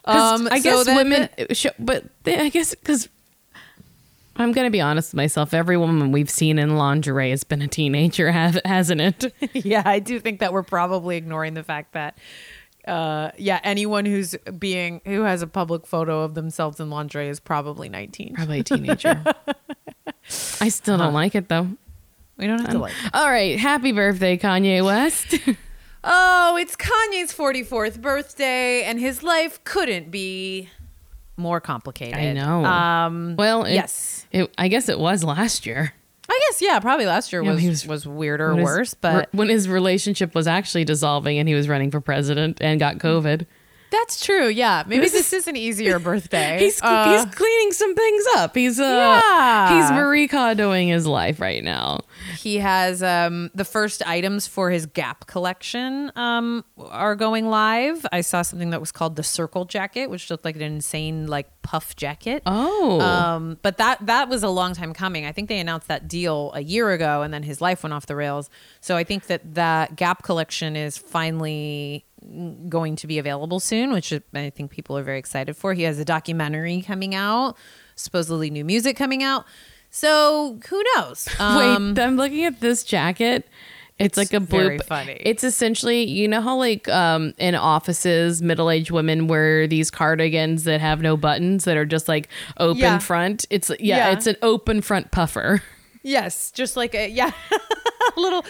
Um, I so guess then- women, show, but they, I guess because I'm gonna be honest with myself. Every woman we've seen in lingerie has been a teenager, hasn't it? yeah, I do think that we're probably ignoring the fact that, uh, yeah, anyone who's being who has a public photo of themselves in lingerie is probably 19. Probably a teenager. I still don't like it though. We don't have to like. All right, happy birthday, Kanye West. Oh, it's Kanye's 44th birthday, and his life couldn't be more complicated. I know. Um, well, it- yes. it, I guess it was last year. I guess yeah, probably last year Yeah, was, was was- weirder or When his- worse, but when his relationship was actually dissolving and he was running for president and got COVID, that's true. Yeah, maybe This this, is- is an easier birthday. he's Uh, he's cleaning some things up. He's uh Yeah. he's Marie Kondoing his life right now. he has um, the first items for his Gap collection um, are going live. I saw something that was called the Circle Jacket, which looked like an insane like puff jacket. Oh, Um, but that that was a long time coming. I think they announced that deal a year ago, and then his life went off the rails. So I think that that Gap collection is finally going to be available soon, which I think people are very excited for. He has a documentary coming out, supposedly new music coming out. So who knows? Um, wait, I'm looking at this jacket. It's, like a blue. funny. It's essentially, you know how like um in offices, middle aged women wear these cardigans that have no buttons that are just like open Yeah. front. It's yeah, Yeah. it's an open front puffer. yes, just like a yeah, a little,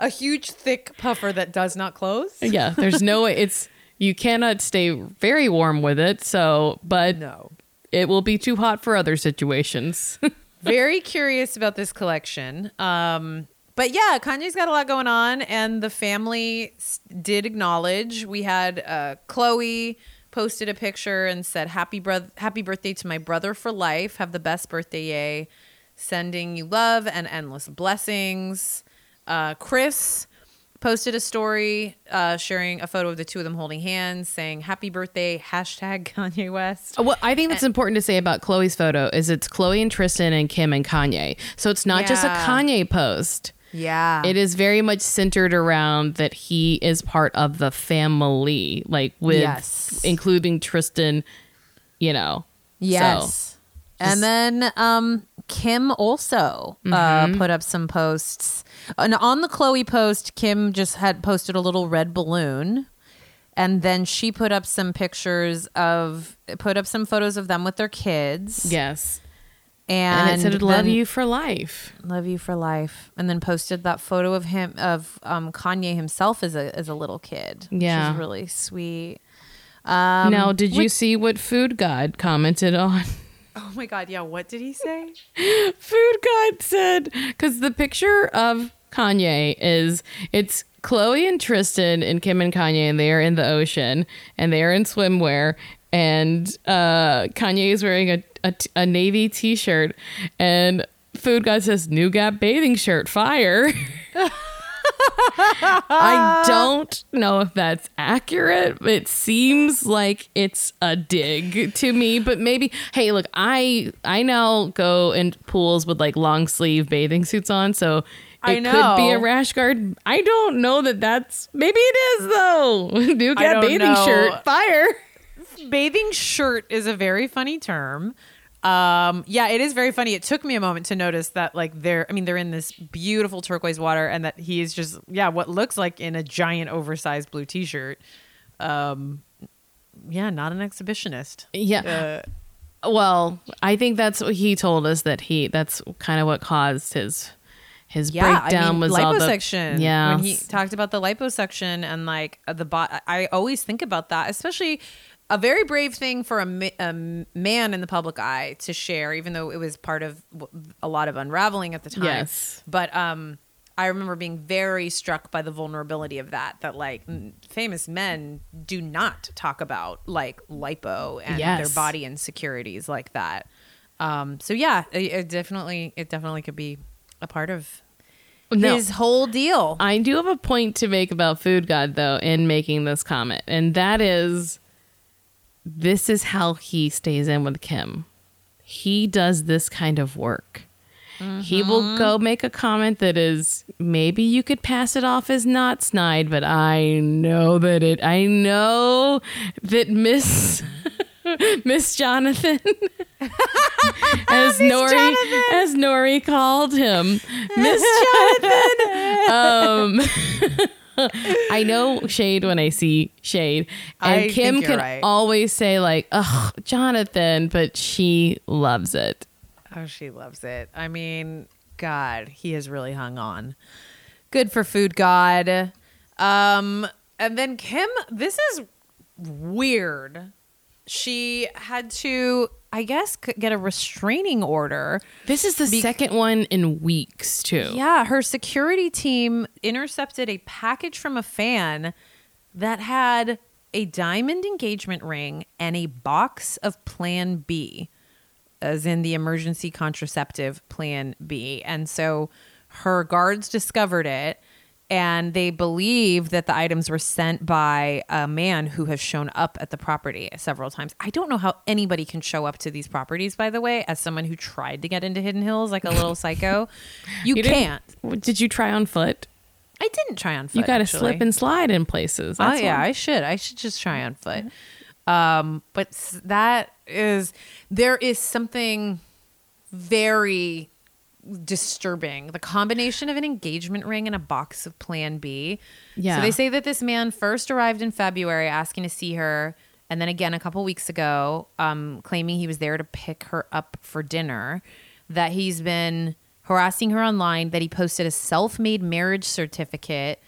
a huge thick puffer that does not close. Yeah, there's no way. It's you cannot stay very warm with it. So, but No. it will be too hot for other situations. very curious about this collection. Um, but yeah, Kanye's got a lot going on, and the family did acknowledge. We had uh, Khloé posted a picture and said, "Happy brother, happy birthday to my brother for life. Have the best birthday, yay! Sending you love and endless blessings." Uh, Kris posted a story uh, sharing a photo of the two of them holding hands, saying "Happy birthday!" Hashtag Kanye West. what I think that's important to say about Khloé's photo is it's Khloé and Tristan and Kim and Kanye. So it's not just a Kanye post. Yeah, It is very much centered around that he is part of the family, like with Yes. including Tristan, you know. Yes. and then um, Kim also uh, put up some posts. And on the Khloé post, Kim just had posted a little red balloon. And then she put up some pictures of, put up some photos of them with their kids. Yes. And, And, it said love you for life. Love you for life. And then posted that photo of him, of um, Kanye himself as a, as a little kid. Which Yeah. is really sweet. Um, now, did you see what Food God commented on? Oh my God. Yeah. What did he say? Food God said because the picture of Kanye is it's Khloé and Tristan and Kim and Kanye, and they are in the ocean and they are in swimwear. And uh, Kanye is wearing a, a, a navy t shirt, and Food guy says, New Gap bathing shirt, fire. I don't know if that's accurate. But it seems like it's a dig to me, but maybe hey, look, I I now go in pools with like long sleeve bathing suits on, so it I could be a rash guard. I don't know that that's maybe it is though. New Gap bathing know. shirt, fire. Bathing shirt is a very funny term. Um, yeah, it is very funny. It took me a moment to notice that, like, they're, I mean, they're in this beautiful turquoise water and that he is just, yeah, what looks like in a giant oversized blue t shirt. Um, yeah, not an exhibitionist. Yeah. Uh, Well, I think that's what he told us that he that's kind of what caused his his yeah, breakdown I mean, was all the liposuction. Yeah. when he talked about the liposuction and like the bot, I always think about that, especially a very brave thing for a, a man in the public eye to share, even though it was part of a lot of unraveling at the time. Yes. but um, I remember being very struck by the vulnerability of that. That like famous men do not talk about like lipo and Yes. their body insecurities like that. Um, so yeah, it, it definitely, it definitely could be a part of No. his whole deal. I do have a point to make about Food God though in making this comment, and that is this is how he stays in with Kim. He does this kind of work. He will go make a comment that is maybe you could pass it off as not snide, but I know that it I know that Miss Miss Jonathan as Nori as Nori called him. Miss Jonathan. um I know shade when I see shade. And I Kim can right. always say like, "Ugh, Jonathan," but she loves it. Oh, she loves it. I mean, God, he has really hung on. Good for food god. Um, and then Kim, this is weird. She had to, I guess, get a restraining order. This is the second one in weeks, too. Yeah, her security team intercepted a package from a fan that had a diamond engagement ring and a box of Plan B, as in the emergency contraceptive Plan B. And so her guards discovered it. And they believe that the items were sent by a man who has shown up at the property several times. I don't know how anybody can show up to these properties, by the way, as someone who tried to get into Hidden Hills like a little psycho. You, You can't. Did you try on foot? I didn't try on foot. you got to slip and slide in places. Oh yeah. I should. I should just try on foot. Um, but that is there is something very disturbing. The combination of an engagement ring and a box of Plan B. Yeah. So they say that this man first arrived in February asking to see her, and then again a couple weeks ago, um, claiming he was there to pick her up for dinner. That he's been harassing her online. That he posted a self-made marriage certificate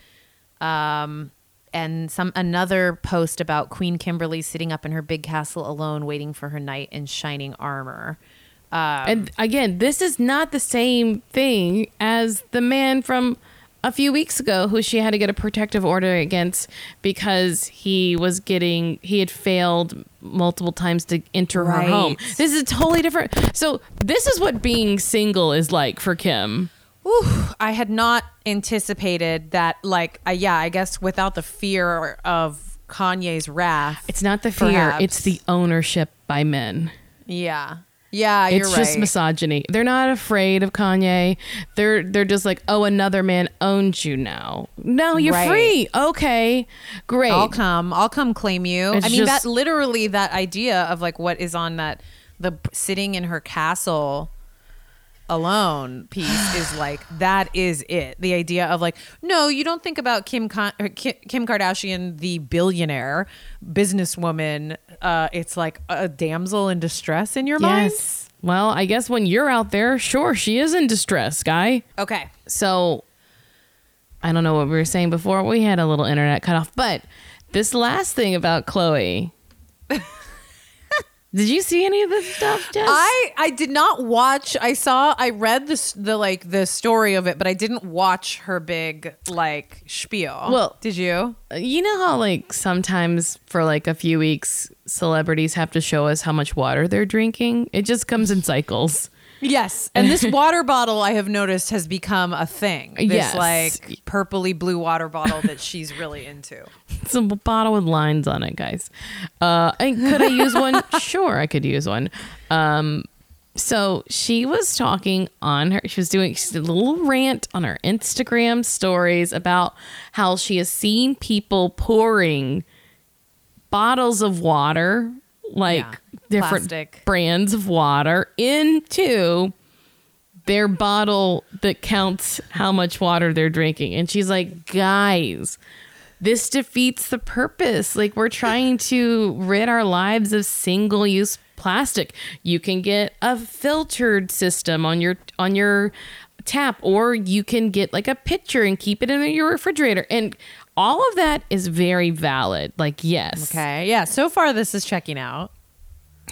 um, and some another post about Queen Kimberly sitting up in her big castle alone, waiting for her knight in shining armor. Um, And again, this is not the same thing as the man from a few weeks ago who she had to get a protective order against because he was getting he had failed multiple times to enter her home. This is totally different. So this is what being single is like for Kim. Whew, I had not anticipated that. Like, uh, yeah, I guess without the fear of Kanye's wrath, It's not the fear, Perhaps. it's the ownership by men. yeah, yeah, you're it's right. just misogyny. They're not afraid of Kanye. They're they're just like, oh, another man owns you now. No, you're Right. free. Okay, great. I'll come. I'll come claim you. It's I mean, just- that literally that idea of like what is on that the sitting in her castle alone piece is like that is it. The idea of like no, you don't think about Kim Con- uh, Kim Kardashian, the billionaire businesswoman. Uh, it's like a damsel in distress in your mind. Yes. Well, I guess when you're out there, sure, she is in distress, guy. Okay. So I don't know what we were saying before. We had a little internet cut off, but this last thing about Khloé. Did you see any of this stuff, Jess? I I did not watch. I saw. I read the the like the story of it, but I didn't watch her big like spiel. Well- did you? Uh, you know how like sometimes for like a few weeks celebrities have to show us how much water they're drinking? It just comes in cycles. Yes, and this water bottle I have noticed has become a thing. This Yes. like purpley blue water bottle that she's really into. It's a bottle with lines on it, guys. Uh, could I use one? sure, I could use one. Um, so she was talking on her, she was doing she did a little rant on her Instagram stories about how she has seen people pouring bottles of water, like Yeah, different plastic. brands of water, into their bottle that counts how much water they're drinking. And she's like, guys, this defeats the purpose. Like, we're trying to rid our lives of single use plastic. You can get a filtered system on your, on your, tap or you can get like a pitcher and keep it in your refrigerator and all of that is very valid like yes Okay, yeah. So far, this is checking out.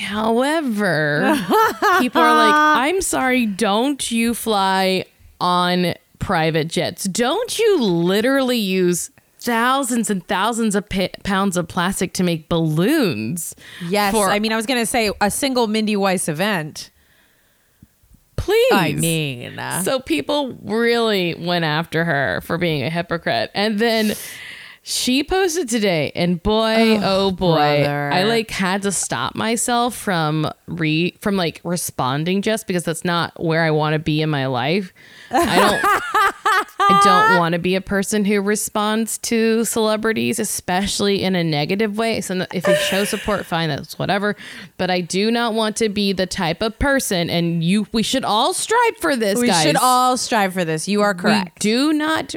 However, people are like, I'm sorry, don't you fly on private jets? Don't you literally use thousands and thousands of pa- pounds of plastic to make balloons? Yes, For- I mean, I was gonna say a single Mindy Weiss event. Please. I mean, uh, So people really went after her for being a hypocrite. And then she posted today and boy oh, boy brother. I like had to stop myself from re from like responding just because that's not where I want to be in my life. I don't I don't want to be a person who responds to celebrities, especially in a negative way. So if you show support, fine, that's whatever. But I do not want to be the type of person, and you. We should all strive for this, we guys. should all strive for this. You are correct. We do not.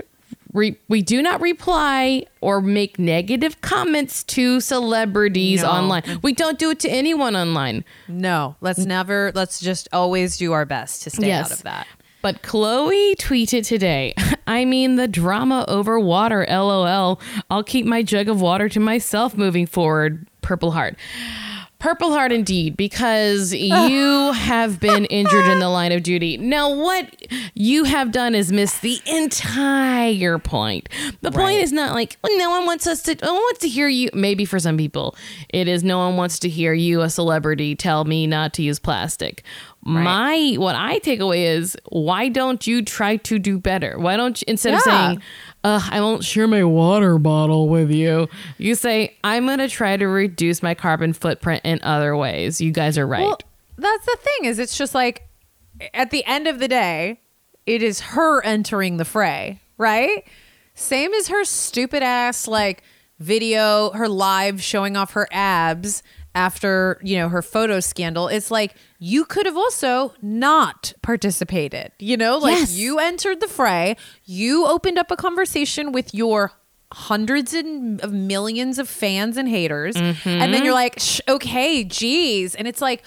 Re, we do not reply or make negative comments to celebrities No. online. We don't do it to anyone online. no, let's never. Let's just always do our best to stay out of that. But Khloé tweeted today, I mean, the drama over water, lol. I'll keep my jug of water to myself moving forward, Purple Heart. Purple Heart indeed, because you have been injured in the line of duty. Now, what you have done is miss the entire point. The point is not like well, no one wants us to. No one wants to hear you. Maybe for some people, it is no one wants to hear you, a celebrity, tell me not to use plastic. My what I take away is why don't you try to do better? Why don't you instead of saying, uh, I won't share my water bottle with you. You say, I'm going to try to reduce my carbon footprint in other ways. You guys are right. Well, that's the thing is it's just like at the end of the day, it is her entering the fray, right? Same as her stupid ass like video, her live showing off her abs after, you know, her photo scandal. It's like you could have also not participated. You know, like Yes. you entered the fray, you opened up a conversation with your hundreds and of millions of fans and haters. And then mm-hmm. you're like Shh, okay geez. And it's like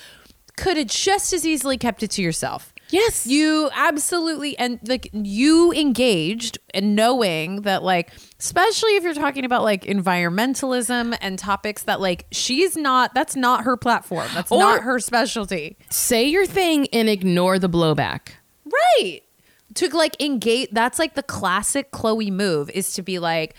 could have just as easily kept it to yourself yes. you absolutely and like you engaged and knowing that like especially if you're talking about like environmentalism and topics that like she's not that's not her platform that's Or- not her specialty say your thing and ignore the blowback. Right. To like engage that's like the classic Khloé move is to be like,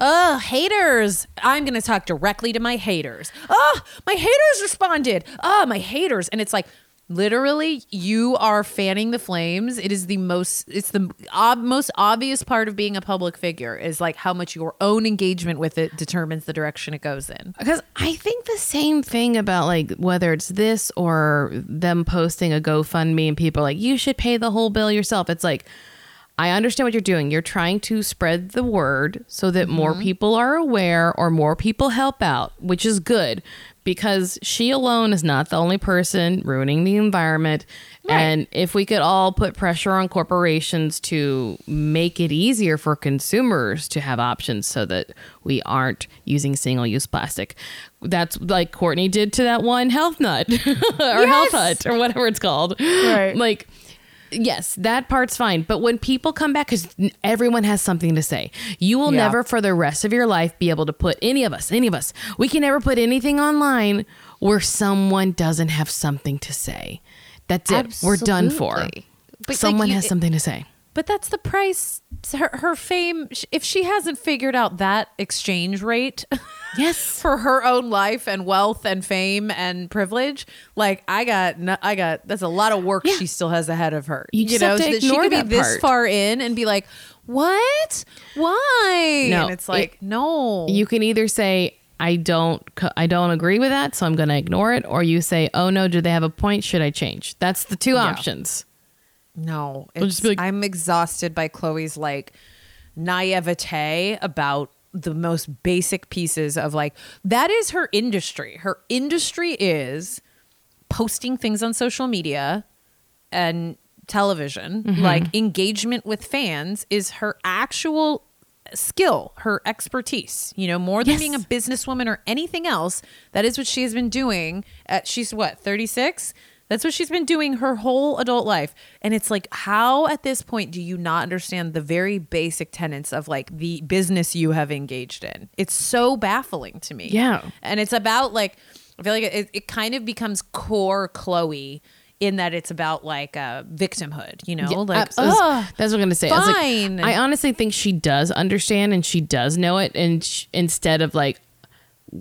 uh, haters. I'm gonna talk directly to my haters. Oh, my haters responded. Oh, my haters. And it's like literally you are fanning the flames. It is the most it's the ob- most obvious part of being a public figure is like how much your own engagement with it determines the direction it goes in. Because I think the same thing about like whether it's this or them posting a GoFundMe and people are like, you should pay the whole bill yourself. It's like, I understand what you're doing. You're trying to spread the word so that more mm-hmm. people are aware or more people help out, which is good because she alone is not the only person ruining the environment. And if we could all put pressure on corporations to make it easier for consumers to have options so that we aren't using single use plastic. That's like Kourtney did to that one health nut or health hut or whatever it's called. Right. Like Yes, that part's fine. But when people come back, because everyone has something to say, you will Yeah. never for the rest of your life be able to put any of us, any of us, we can never put anything online where someone doesn't have something to say. That's it. We're done for. Absolutely. But, like, someone you- has something to say. But that's the price. Her, her fame. If she hasn't figured out that exchange rate Yes. for her own life and wealth and fame and privilege, like I got, no, I got. That's a lot of work Yeah. she still has ahead of her. You just have to so that she could be that this far in and be like, "What? Why?" No, and it's like, it- no. You can either say, I don't, I don't agree with that, so I'm going to ignore it, or you say, Oh no, do they have a point? Should I change? That's the two options. No, it's, like- I'm exhausted by Khloé's like naivete about the most basic pieces of like that is her industry. Her industry is posting things on social media and television. Mm-hmm. Like engagement with fans is her actual skill, her expertise. You know, more than Yes. being a businesswoman or anything else. That is what she has been doing. At she's what thirty six. That's what she's been doing her whole adult life. And it's like, how at this point do you not understand the very basic tenets of like the business you have engaged in? It's so baffling to me. Yeah. And it's about like, I feel like it, it kind of becomes core Khloé in that it's about like uh, victimhood, you know? Yeah, like, abs- that's, that's what I'm going to say. I, like. I honestly think she does understand and she does know it. And sh- instead of like,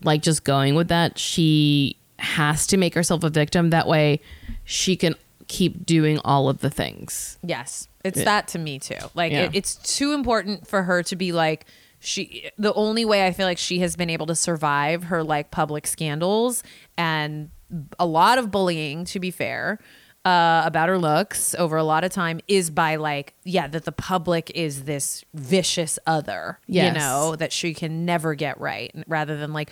like just going with that, she has to make herself a victim. That way she can keep doing all of the things. Yes, it's Yeah. that to me too. Like Yeah. it, it's too important for her to be like she. The only way I feel like she has been able to survive her like public scandals and a lot of bullying, to be fair, uh, about her looks over a lot of time is by like yeah that the public is this vicious other, Yes. you know that she can never get right, rather than like.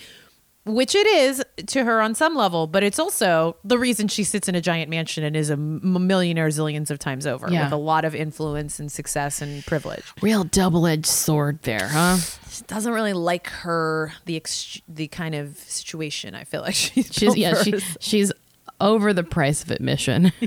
Which it is to her on some level, but it's also the reason she sits in a giant mansion and is a millionaire zillions of times over Yeah. with a lot of influence and success and privilege. Real double edged sword there, huh? She doesn't really like her the ex- the kind of situation. I feel like she's She's yeah, she, she's over the price of admission.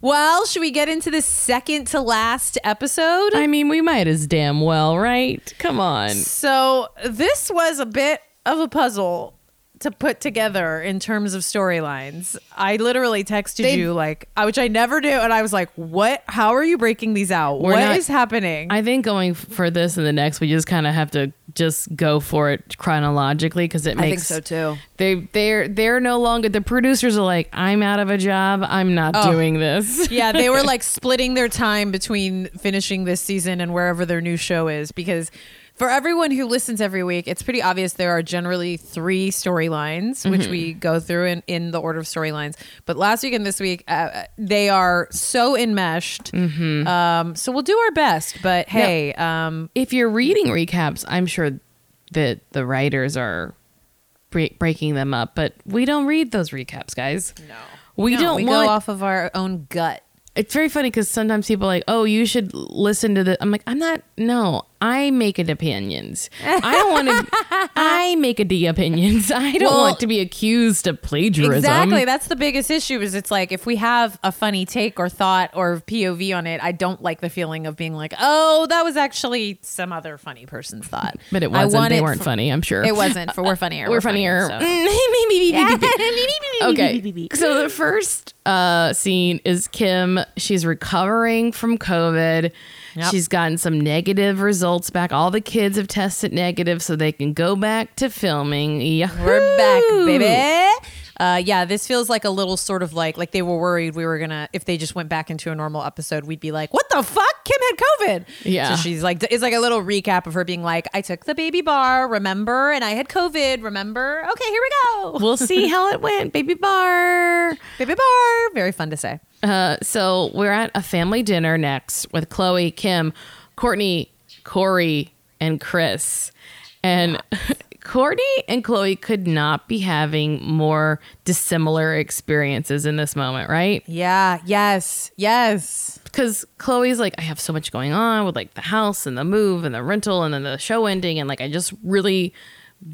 Well, should we get into the second to last episode? I mean, we might as damn well, right? Come on. So this was a bit of a puzzle to put together in terms of storylines. I literally texted They- you like, which I never do, and I was like, "What? How are you breaking these out? We're What is happening?" I think going for this and the next, we just kind of have to just go for it chronologically because it makes I think makes so too. They they're they're no longer the producers are like I'm out of a job. I'm not Oh. doing this. yeah, they were like splitting their time between finishing this season and wherever their new show is because for everyone who listens every week, it's pretty obvious there are generally three storylines, which we go through in, in the order of storylines. But last week and this week, uh, they are so enmeshed. Um, so we'll do our best. But hey, um, If you're reading recaps, I'm sure that the writers are bre- breaking them up, but we don't read those recaps, guys. no, We No, don't we want- go off of our own gut. It's very funny because sometimes people are like, oh, you should listen to the. I'm like, I'm not. No, I make opinions. I don't want to. I make it the opinions. I don't Well, want to be accused of plagiarism. Exactly. That's the biggest issue is it's like if we have a funny take or thought or POV on it, I don't like the feeling of being like, oh, that was actually some other funny person's thought. But it wasn't. They weren't fr- funny. I'm sure It wasn't. For we're funnier. We're funnier. so. okay. So the first uh, scene is Kim. She's recovering from COVID. Yep. She's gotten some negative results back. All the kids have tested negative, so they can go back to filming. We're back, baby. Uh, yeah, this feels like a little sort of like like they were worried we were gonna if they just went back into a normal episode, we'd be like, "What the fuck? Kim had COVID." Yeah. So she's like, it's like a little recap of her being like, "I took the baby bar, remember, and I had COVID, remember? Okay, here we go, We'll see how it went, baby bar. baby bar." Very fun to say. Uh, so we're at a family dinner next with Khloé, Kim, Kourtney, Corey, and Kris. And Kourtney and Khloé could not be having more dissimilar experiences in this moment, right? Yeah. Yes. Yes. Because Khloé's like, I have so much going on with like the house and the move and the rental and then the show ending. And like, I just really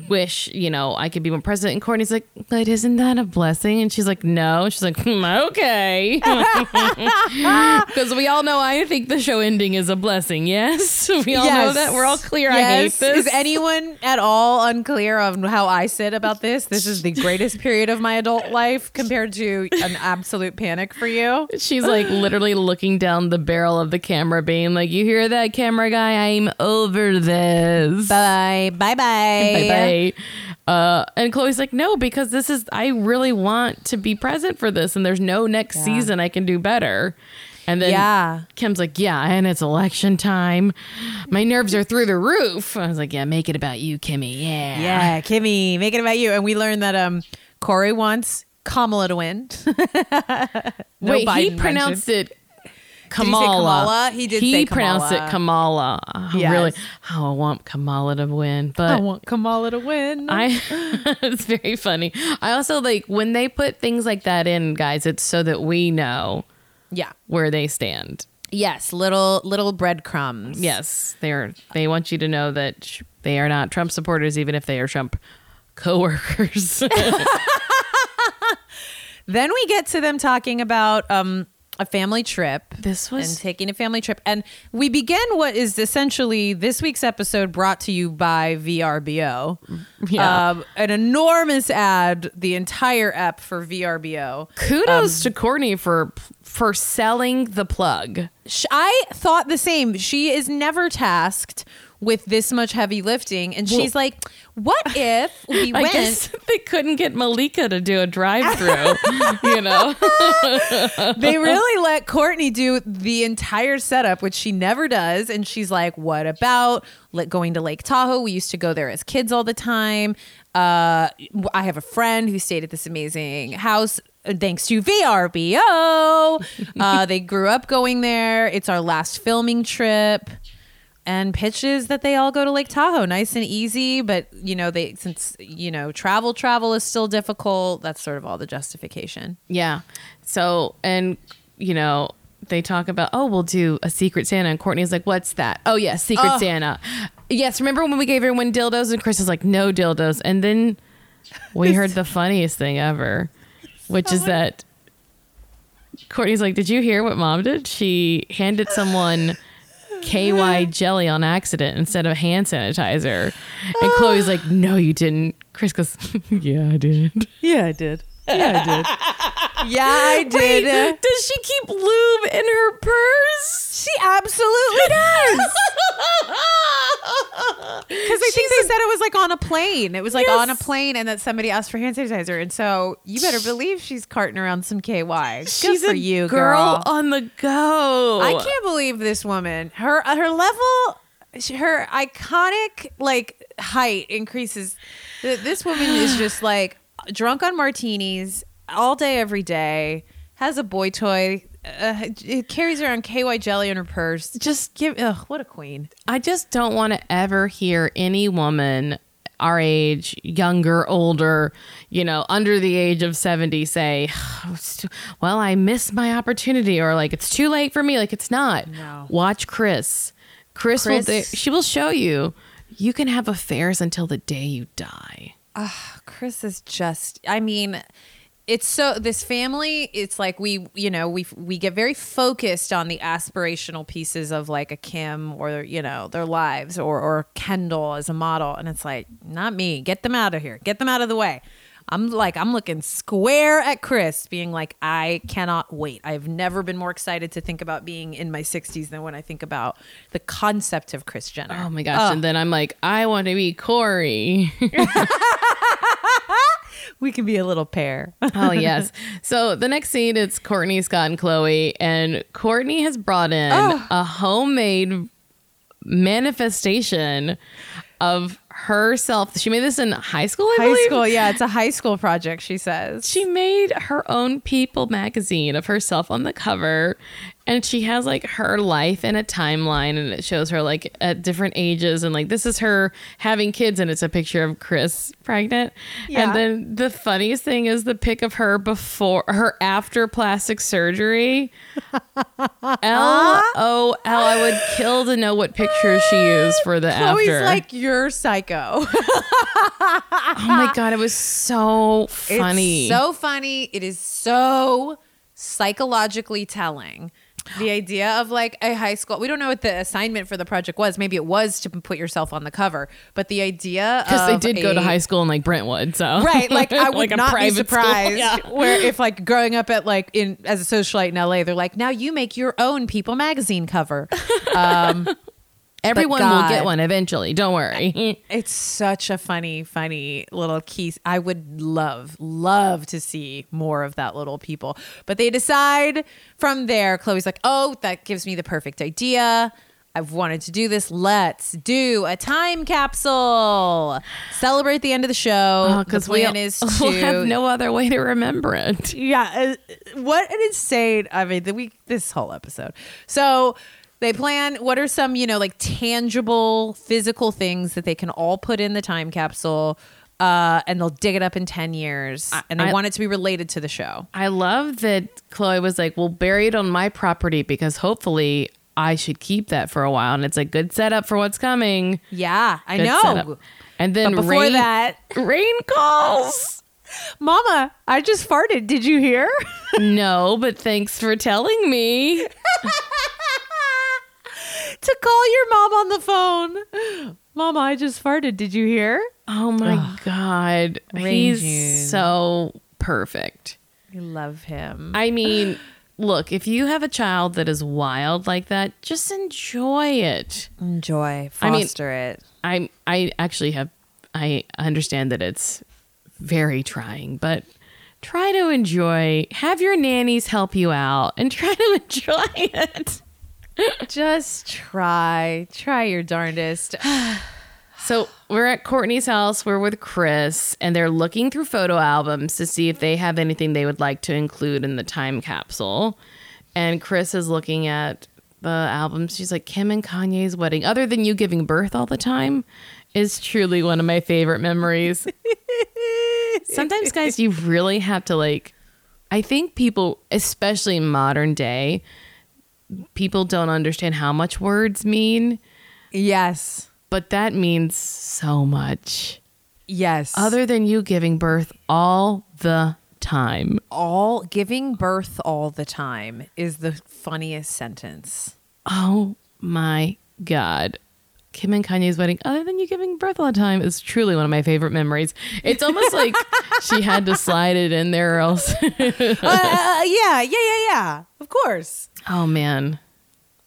wish, you know, I could be more president. And Kourtney's like, but isn't that a blessing? And she's like, no. And she's like, hmm, okay. Because we all know I think the show ending is a blessing. Yes. We all know that. We're all clear. I hate this. Is anyone at all unclear on how I sit about this? This is the greatest period of my adult life compared to an absolute panic for you. She's like literally looking down the barrel of the camera, being like, You hear that, camera guy? I'm over this. bye bye Bye bye. Uh, and Khloé's like, No, because this is, I really want to be present for this, and there's no next Yeah. season I can do better. And then Yeah. Kim's like, Yeah, and it's election time. My nerves are through the roof. I was like, Yeah, make it about you, Kimmy. Yeah. Yeah, Kimmy, make it about you. And we learned that um Corey wants Kamala to win. No Wait, he Biden pronounced it he say Kamala. Kamala? He did He say pronounced it Kamala. Kamala. I Yes. Really, oh, I want Kamala to win, But I want Kamala to win. I it's very funny. I also like when they put things like that in, guys, it's so that we know yeah. where they stand. Yes, little little breadcrumbs. Yes, they're they want you to know that sh- they are not Trump supporters even if they are Trump coworkers. Then we get to them talking about um a family trip. This was- and taking a family trip, and we begin what is essentially this week's episode brought to you by VRBO. Yeah. um, an enormous ad, the entire app for VRBO. Kudos to Kourtney for for selling the plug. I thought the same. She is never tasked with this much heavy lifting, and she's like, "What if we I went?" guess they couldn't get Malika to do a drive-through, you know. they really let Kourtney do the entire setup, which she never does. And she's like, "What about going to Lake Tahoe? We used to go there as kids all the time. Uh, I have a friend who stayed at this amazing house." uh, Thanks to VRBO, uh, they grew up going there. It's our last filming trip, and pitches that they all go to Lake Tahoe, nice and easy. But you know, they since you know travel travel is still difficult. That's sort of all the justification. Yeah. So, and you know, they talk about, oh, we'll do a Secret Santa, and Kourtney's like, what's that? Oh, yeah, Secret Oh. Santa. Yes, remember when we gave everyone dildos, and Kris is like, no dildos, and then we heard the funniest thing ever, which is that Kourtney's like, did you hear what mom did? She handed someone. KY jelly on accident instead of hand sanitizer. And Khloé's like, No, you didn't. Kris goes, Yeah, I did. Yeah, I did. Yeah, I did. yeah, I did. Wait, does she keep lube in her purse? She absolutely does. Because I think they said it was like on a plane. It was like Yes. on a plane, and that somebody asked for hand sanitizer, and so you better believe she's carting around some KY. Good She's for a you, girl girl. on the go. I can't believe this woman. Her uh, her level, her iconic like height increases. This woman is just like drunk on martinis all day, every day. Has a boy toy. Uh, it carries around KY jelly in her purse. Just give. Ugh, what a queen. I just don't want to ever hear any woman our age, younger, older, you know, under the age of 70 say, well, I missed my opportunity or like it's too late for me. Like it's not. No. Watch Kris. Kris, will, Kris- she will show you. You can have affairs until the day you die. Kris is just. I mean. It's so this family. It's like we, you know, we we get very focused on the aspirational pieces of like a Kim or you know their lives or or Kendall as a model, and it's like not me. Get them out of here. Get them out of the way. I'm like I'm looking square at Kris, being like I cannot wait. I've never been more excited to think about being in my 60s than when I think about the concept of Kris Jenner. Oh my gosh. And then I'm like, I want to be Corey. we can be a little pair. oh yes. So the next scene it's Kourtney, Scott, and Khloé, and Kourtney has brought in a homemade manifestation of herself. She made this in high school, I high believe. school, yeah, it's a high school project. She says. She made her own People magazine of herself on the cover. And she has like her life in a timeline and it shows her like at different ages. And like this is her having kids and it's a picture of Kris pregnant. Yeah. And then the funniest thing is the pic of her before her after plastic surgery. L O L. I would kill to know what picture she used for the Khloé's after. like, you're psychotic. Go. Oh my god, it was so funny. It's so funny. It is so psychologically telling. The idea of like a high school, we don't know what the assignment for the project was. Maybe it was to put yourself on the cover, but the idea because they did go to high school in like Brentwood, so right like i would Like a not be private surprised Yeah. where if like growing up at like in as a socialite in la they're like now you make your own people magazine cover um, Everyone will get one eventually. Don't worry. it's such a funny funny little key i would love love to see more of that little people but they decide from there khloé's like oh that gives me the perfect idea I've wanted to do this. Let's do a time capsule. Celebrate the end of the show. Because the we is to we'll have no other way to remember it. yeah uh, what an insane i mean the week this whole episode so they plan what are some you know like tangible physical things that they can all put in the time capsule uh, and they'll dig it up in 10 years and they I- want it to be related to the show I love that Khloé was like, "Well, bury it on my property because hopefully I should keep that for a while." And it's a good setup for what's coming. yeah i know setup. And then but before rain, that rain calls. mama i just farted did you hear no, but thanks for telling me. to call your mom on the phone mama i just farted did you hear Oh my god, Rain he's June. so perfect. i love him I mean, look, if you have a child that is wild like that, just enjoy it. enjoy I mean- foster it I I actually have I understand that it's very trying, but try to enjoy. Have your nannies help you out and try to enjoy it. Just try. Try your darndest. So we're at Kourtney's house. We're with Kris, and they're looking through photo albums to see if they have anything they would like to include in the time capsule. And Kris is looking at the albums. She's like, Kim and Kanye's wedding, other than you giving birth all the time, is truly one of my favorite memories. Sometimes, guys, you really have to like. I think people, especially in modern day, people don't understand how much words mean Yes. but that means so much. Yes. Other than you giving birth all the time. all giving birth all the time is the funniest sentence. Oh my God. Kim and Kanye's wedding, other than you giving birth all the time, is truly one of my favorite memories. It's almost like she had to slide it in there or else. uh, yeah, yeah, yeah, yeah. Of course. Oh man.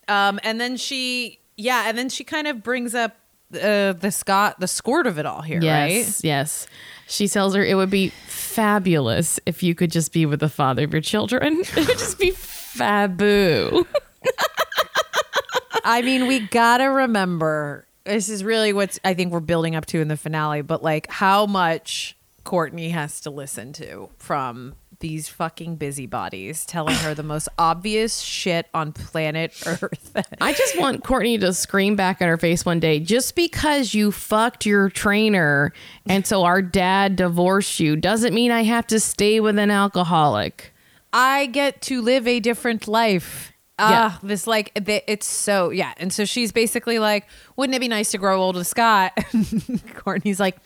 Um, and then she, yeah, and then she kind of brings up uh, the Scott, the squirt of it all here, right? Yes. Yes. She tells her it would be fabulous if you could just be with the father of your children. It would just be faboo. I mean, we gotta remember this is really what I think we're building up to in the finale, but like how much Kourtney has to listen to from these fucking busybodies telling her the most obvious shit on planet Earth. I just want Kourtney to scream back in her face one day just because you fucked your trainer and so our dad divorced you doesn't mean I have to stay with an alcoholic. I get to live a different life. Ah, this like it's so yeah, and so she's basically like, "Wouldn't it be nice to grow old with Scott?" Kourtney's like,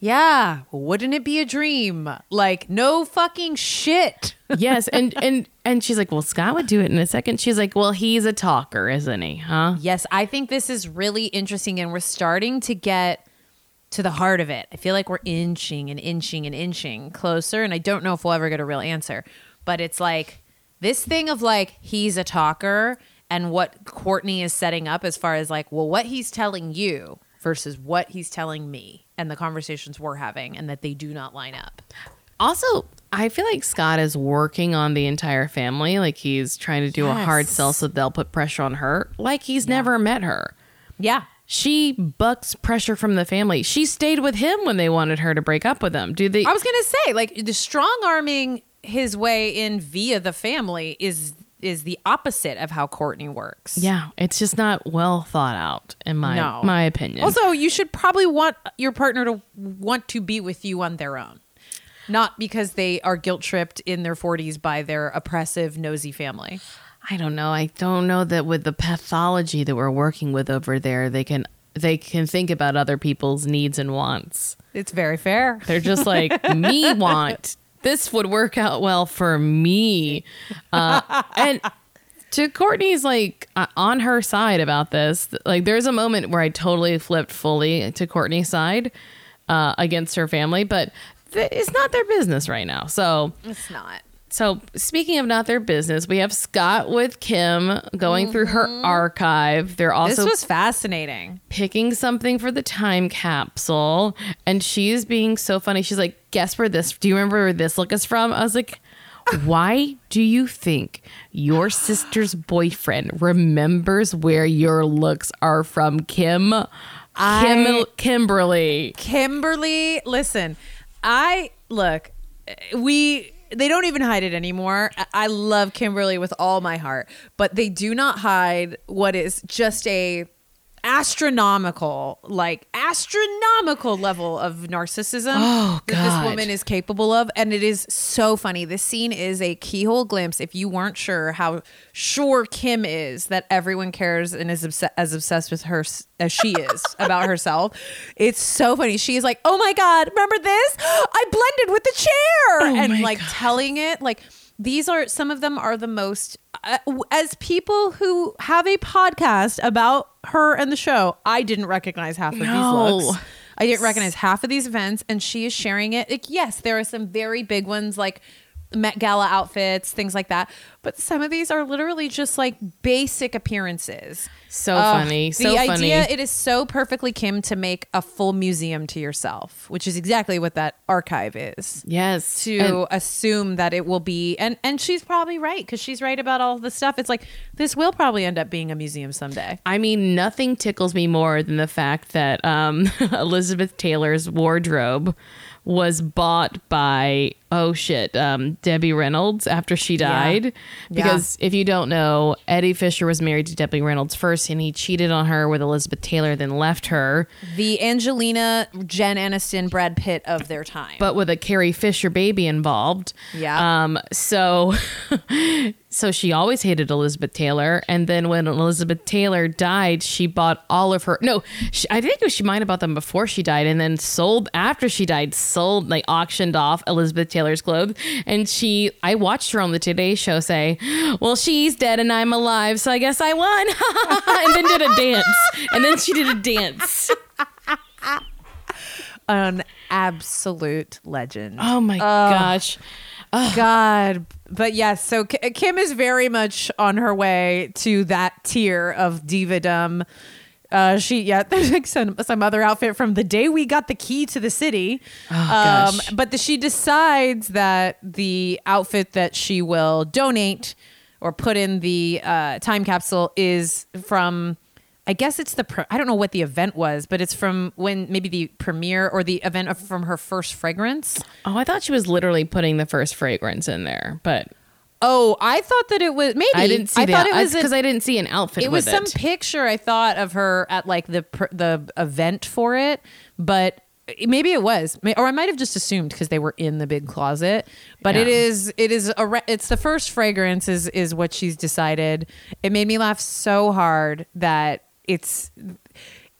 "Yeah, wouldn't it be a dream?" Like, no fucking shit. Yes, and and and she's like, "Well, Scott would do it in a second. She's like, "Well, he's a talker, isn't he? Huh?" Yes, I think this is really interesting, and we're starting to get to the heart of it. I feel like we're inching and inching and inching closer, and I don't know if we'll ever get a real answer. But it's like this thing of like he's a talker, and what Kourtney is setting up as far as like, well, what he's telling you versus what he's telling me, and the conversations we're having, and that they do not line up. Also, I feel like Scott is working on the entire family. Like he's trying to do a hard sell so they'll put pressure on her. Like he's never met her. Yeah. She bucks pressure from the family. She stayed with him when they wanted her to break up with him. Do they? I was gonna say, like the strong arming his way in via the family is is the opposite of how Kourtney works. Yeah, it's just not well thought out, in my No. my opinion. Also, you should probably want your partner to want to be with you on their own. Not because they are guilt tripped in their 40s by their oppressive, nosy family. I don't know. I don't know that with the pathology that we're working with over there, they can they can think about other people's needs and wants. It's very fair. They're just like, me want. This would work out well for me. Uh, and to Kourtney's like uh, on her side about this, like there's a moment where I totally flipped fully to Kourtney's side uh, against her family, but th- it's not their business right now. So It's not. So speaking of not their business, we have Scott with Kim going through her mm-hmm. archive. They're also this was fascinating. picking something for the time capsule, and she's being so funny. She's like, "Guess where this? Do you remember where this look is from?" I was like. Why do you think your sister's boyfriend remembers where your looks are from, Kim? Kim I- Kimberly. Kimberly, listen, I look, we they don't even hide it anymore. I- love Kimberly with all my heart, but they do not hide what is just a astronomical, like astronomical level of narcissism Oh, that this woman is capable of. And it is so funny. This scene is a keyhole glimpse. If you weren't sure how sure Kim is that everyone cares and is obs- as obsessed with her s- as she is about herself, it's so funny. She's like, "Oh my god, remember this? I blended with the chair," Oh and like God. telling it like. These are some of them are the most uh, as people who have a podcast about her and the show. I didn't recognize half of No. these looks. I didn't recognize half of these events, and she is sharing it. Like, yes, there are some very big ones like Met Gala outfits, things like that. But some of these are literally just like basic appearances. So Ugh, funny. the So funny. The idea it is so perfectly Kim to make a full museum to yourself, which is exactly what that archive is. yes. To And- assume that it will be, and and she's probably right because she's right about all the stuff. It's like this will probably end up being a museum someday. I mean, nothing tickles me more than the fact that um, Elizabeth Taylor's wardrobe was bought by oh shit um, Debbie Reynolds after she died. Yeah. Because if you don't know, Eddie Fisher was married to Debbie Reynolds first, and he cheated on her with Elizabeth Taylor, then left her. The Angelina, Jen Aniston, Brad Pitt of their time. but with a Carrie Fisher baby involved. Yeah. Um. So, so she always hated Elizabeth Taylor, and then when Elizabeth Taylor died, she bought all of her. No, she, I think she might have bought them before she died, and then sold after she died. Sold like auctioned off Elizabeth Taylor's clothes, and she. I watched her on the Today Show say, "Well, she's dead and I'm alive, so I guess I won," and then did a dance, and then she did a dance. An absolute legend. Oh my gosh. God. But yes, so Kim is very much on her way to that tier of divadom. Uh, she yeah, there's like some some other outfit from the day we got the key to the city. Oh, gosh. but the, she decides that the outfit that she will donate or put in the uh, time capsule is from. I guess it's the pre- I don't know what the event was, but it's from when maybe the premiere or the event of, from her first fragrance. Oh, I thought she was literally putting the first fragrance in there, but Oh, I thought that it was maybe I didn't see I that thought it was because I didn't see an outfit. it was some it. picture I thought of her at like the the event for it, but maybe it was, or I might have just assumed because they were in the big closet. But it Yeah. is it is a it's the first fragrance is is what she's decided. It made me laugh so hard that it's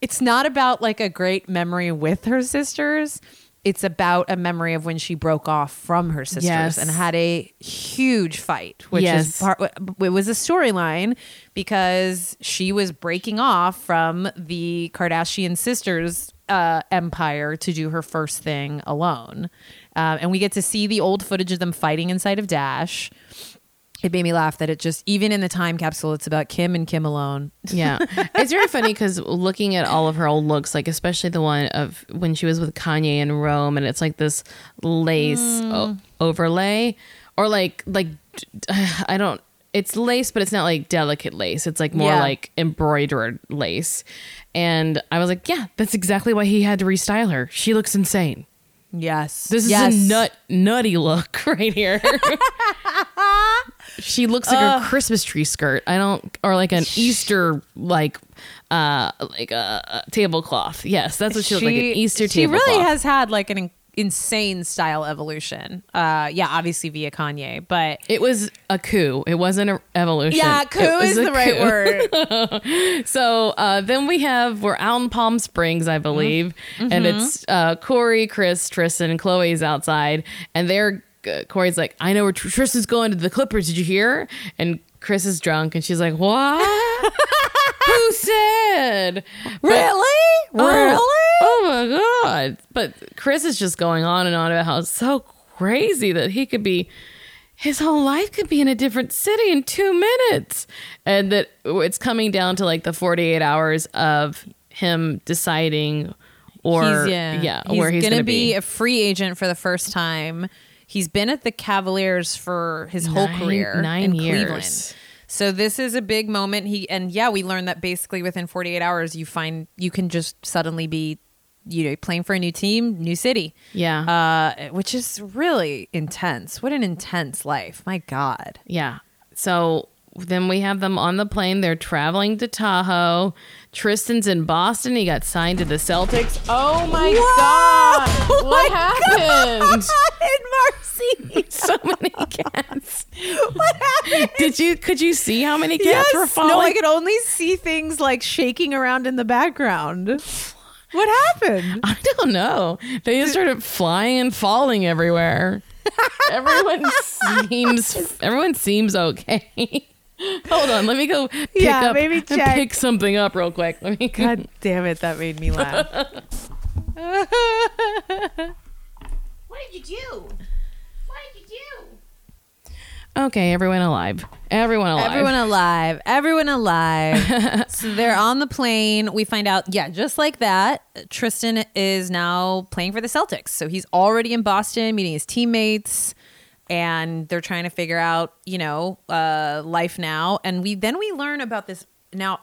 it's not about like a great memory with her sisters. It's about a memory of when she broke off from her sisters Yes. and had a huge fight, which Yes. is part. It was a storyline because she was breaking off from the Kardashian sisters uh, empire to do her first thing alone, um, and we get to see the old footage of them fighting inside of Dash. It made me laugh that it just even in the time capsule, it's about Kim and Kim alone. yeah, it's very funny because looking at all of her old looks, like especially the one of when she was with Kanye in Rome, and it's like this lace mm. o- overlay, or like like I don't. It's lace, but it's not like delicate lace. It's like more Yeah. like embroidered lace. And I was like, yeah, that's exactly why he had to restyle her. She looks insane. Yes, This yes. is a nut nutty look right here. she looks like a Christmas tree skirt. I don't or like an Easter like uh like a, a tablecloth. Yes, that's what she, looks like an Easter she tablecloth. She really has had like an insane style evolution. Uh, yeah, obviously via Kanye, but It was a coup. It wasn't an evolution. yeah, coup is the right coup. word. So uh, then we have we're out in Palm Springs, I believe, and Mm-hmm. it's uh, Corey, Kris, Tristan, Khloé's outside, and they're uh, Corey's like, I know where Tr- Tristan's going to the Clippers. Did you hear? And Kris is drunk, and she's like, What? Who said? But- really? Oh, my god! But Kris is just going on and on about how it's so crazy that he could be, his whole life could be in a different city in two minutes, and that it's coming down to like the forty-eight hours of him deciding, or he's, yeah, he's where he's gonna, gonna, be, a free agent for the first time. He's been at the Cavaliers for his whole career, nine in years. Cleveland. So this is a big moment. He and yeah, we learned that basically within 48 hours, you find you can just suddenly be, you know, playing for a new team, new city. yeah, uh, which is really intense. What an intense life! My God. Yeah. So then we have them on the plane. They're traveling to Tahoe. Tristan's in Boston. He got signed to the Celtics. Oh my God. What happened? and Marcy. so many cats. What happened? Did you could you see how many cats were falling? No, I could only see things like shaking around in the background. What happened? I don't know. They just started flying and falling everywhere. everyone seems everyone seems okay. Hold on, let me go pick Yeah, up maybe check. pick something up real quick. Let me God damn it, that made me laugh. What did you do? What did you do? Okay, everyone alive. Everyone alive. Everyone alive. Everyone alive. so they're on the plane. We find out, yeah, just like that, Tristan is now playing for the Celtics. So he's already in Boston meeting his teammates and they're trying to figure out, you know, uh, life now. And we then we learn about this. Now,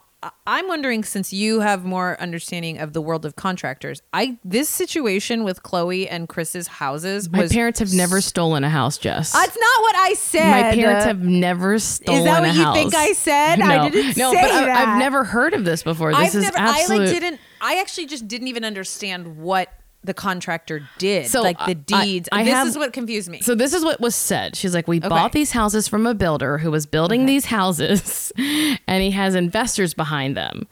I'm wondering since you have more understanding of the world of contractors, I this situation with Khloé and Kris's houses My parents have never stolen a house, Jess. That's not what I said. My parents have never stolen a house. Is that what you house. think I said? I No. didn't no, say but I, that. I've never heard of this before. This I've is never. absolute. I like didn't. I actually just didn't even understand what the contractor did. So, like the deeds. I this have- is what confused me. So this is what was said. She's like, we Okay. bought these houses from a builder who was building these houses, and he has investors behind them.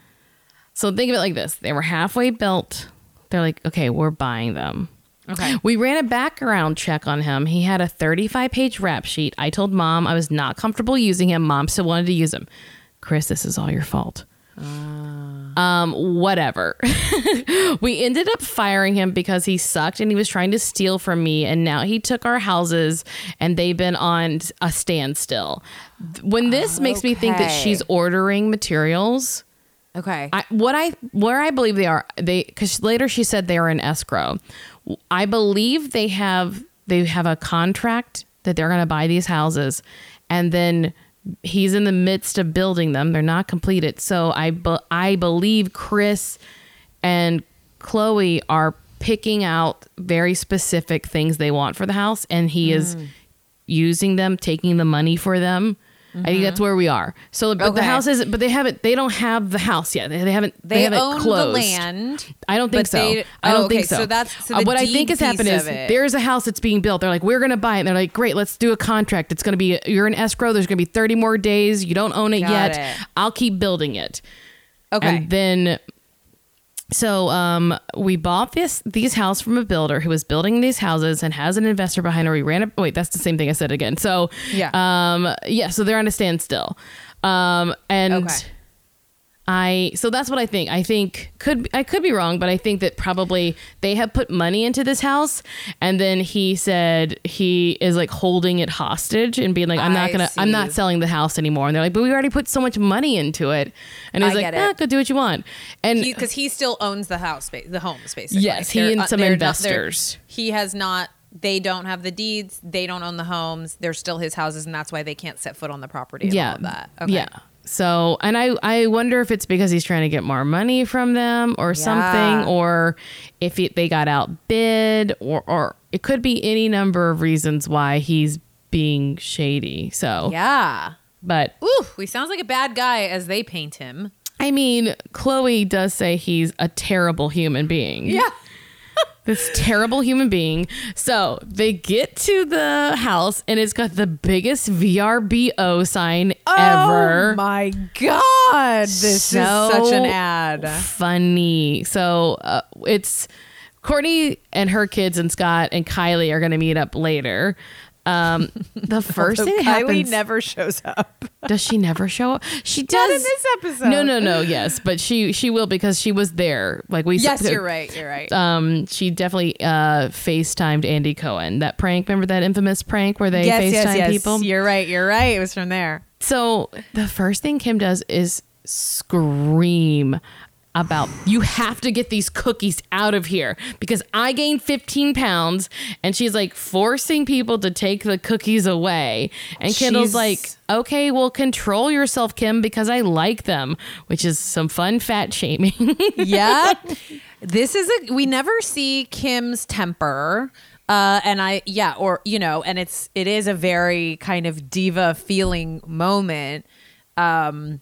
So think of it like this: they were halfway built. They're like, okay, we're buying them. okay. We ran a background check on him. He had a 35 page rap sheet. I told mom I was not comfortable using him. Mom still wanted to use him. Kris, this is all your fault. Um, whatever. we ended up firing him because he sucked and he was trying to steal from me. And now he took our houses and they've been on a standstill. When this makes me think that she's ordering materials. Okay. I, what I where I believe they are they because later she said they are in escrow. I believe they have they have a contract that they're going to buy these houses, and then he's in the midst of building them. They're not completed, so I be, I believe Kris and Khloé are picking out very specific things they want for the house, and he is Mm. using them, taking the money for them. I think that's where we are. So, but the Mm-hmm. House is, but they haven't. They don't have the house yet. They, they haven't. They, they haven't own closed. the land. I don't think so. they- I don't oh, okay, think so. so that's- so Uh, what I think has happened is there's a house that's being built. They're like, we're gonna buy it. And they're like, great, let's do a contract. It's gonna be you're in escrow. There's gonna be 30 more days. You don't own it Got yet. it. I'll keep building it. Okay. And then so um we bought this these house from a builder who was building these houses and has an investor behind her. We ran it. Wait, that's the same thing I said again. So Yeah. Um yeah, so they're on a standstill. Um and Okay. I so that's what I think. I think could I could be wrong, but I think that probably they have put money into this house, and then he said he is like holding it hostage and being like, "I'm not I gonna, I'm not selling the house anymore." And they're like, "But we already put so much money into it," and he's I like, "Yeah, "Ah, go do what you want." And because he, still owns the house, ba- the homes, basically. Yes, he They're- and uh, some they're not- investors. he has not. They don't have the deeds. They don't own the homes. They're still his houses, and that's why they can't set foot on the property. And yeah, all of that. Okay. yeah. So, and I, I wonder if it's because he's trying to get more money from them or something, or if it, they got outbid, or, or it could be any number of reasons why he's being shady. So, Yeah. but Ooh, he sounds like a bad guy as they paint him. I mean, Khloé does say he's a terrible human being. This terrible human being. So they get to the house and it's got the biggest VRBO sign ever. Oh my god, this So is such an ad. Funny. So uh, it's Kourtney and her kids and Scott and Kylie are going to meet up later. Um, the first thing that Kylie happens. never shows up. does she never show up? She does. Not in this episode. No, no, no. Yes, but she she will because she was there. Like we. Yes, you're right. You're right. um, she definitely uh FaceTimed Andy Cohen. That prank, remember that infamous prank where they yes, FaceTime yes, yes. people? You're right. You're right. It was from there. So the first thing Kim does is scream about you have to get these cookies out of here because I gained 15 pounds and she's like forcing people to take the cookies away. And Kendall's She's- like, okay, well, control yourself, Kim, because I like them, which is some fun fat shaming. yeah. This is a we never see Kim's temper. Uh, and I yeah, or you know, and it's it is a very kind of diva feeling moment. Um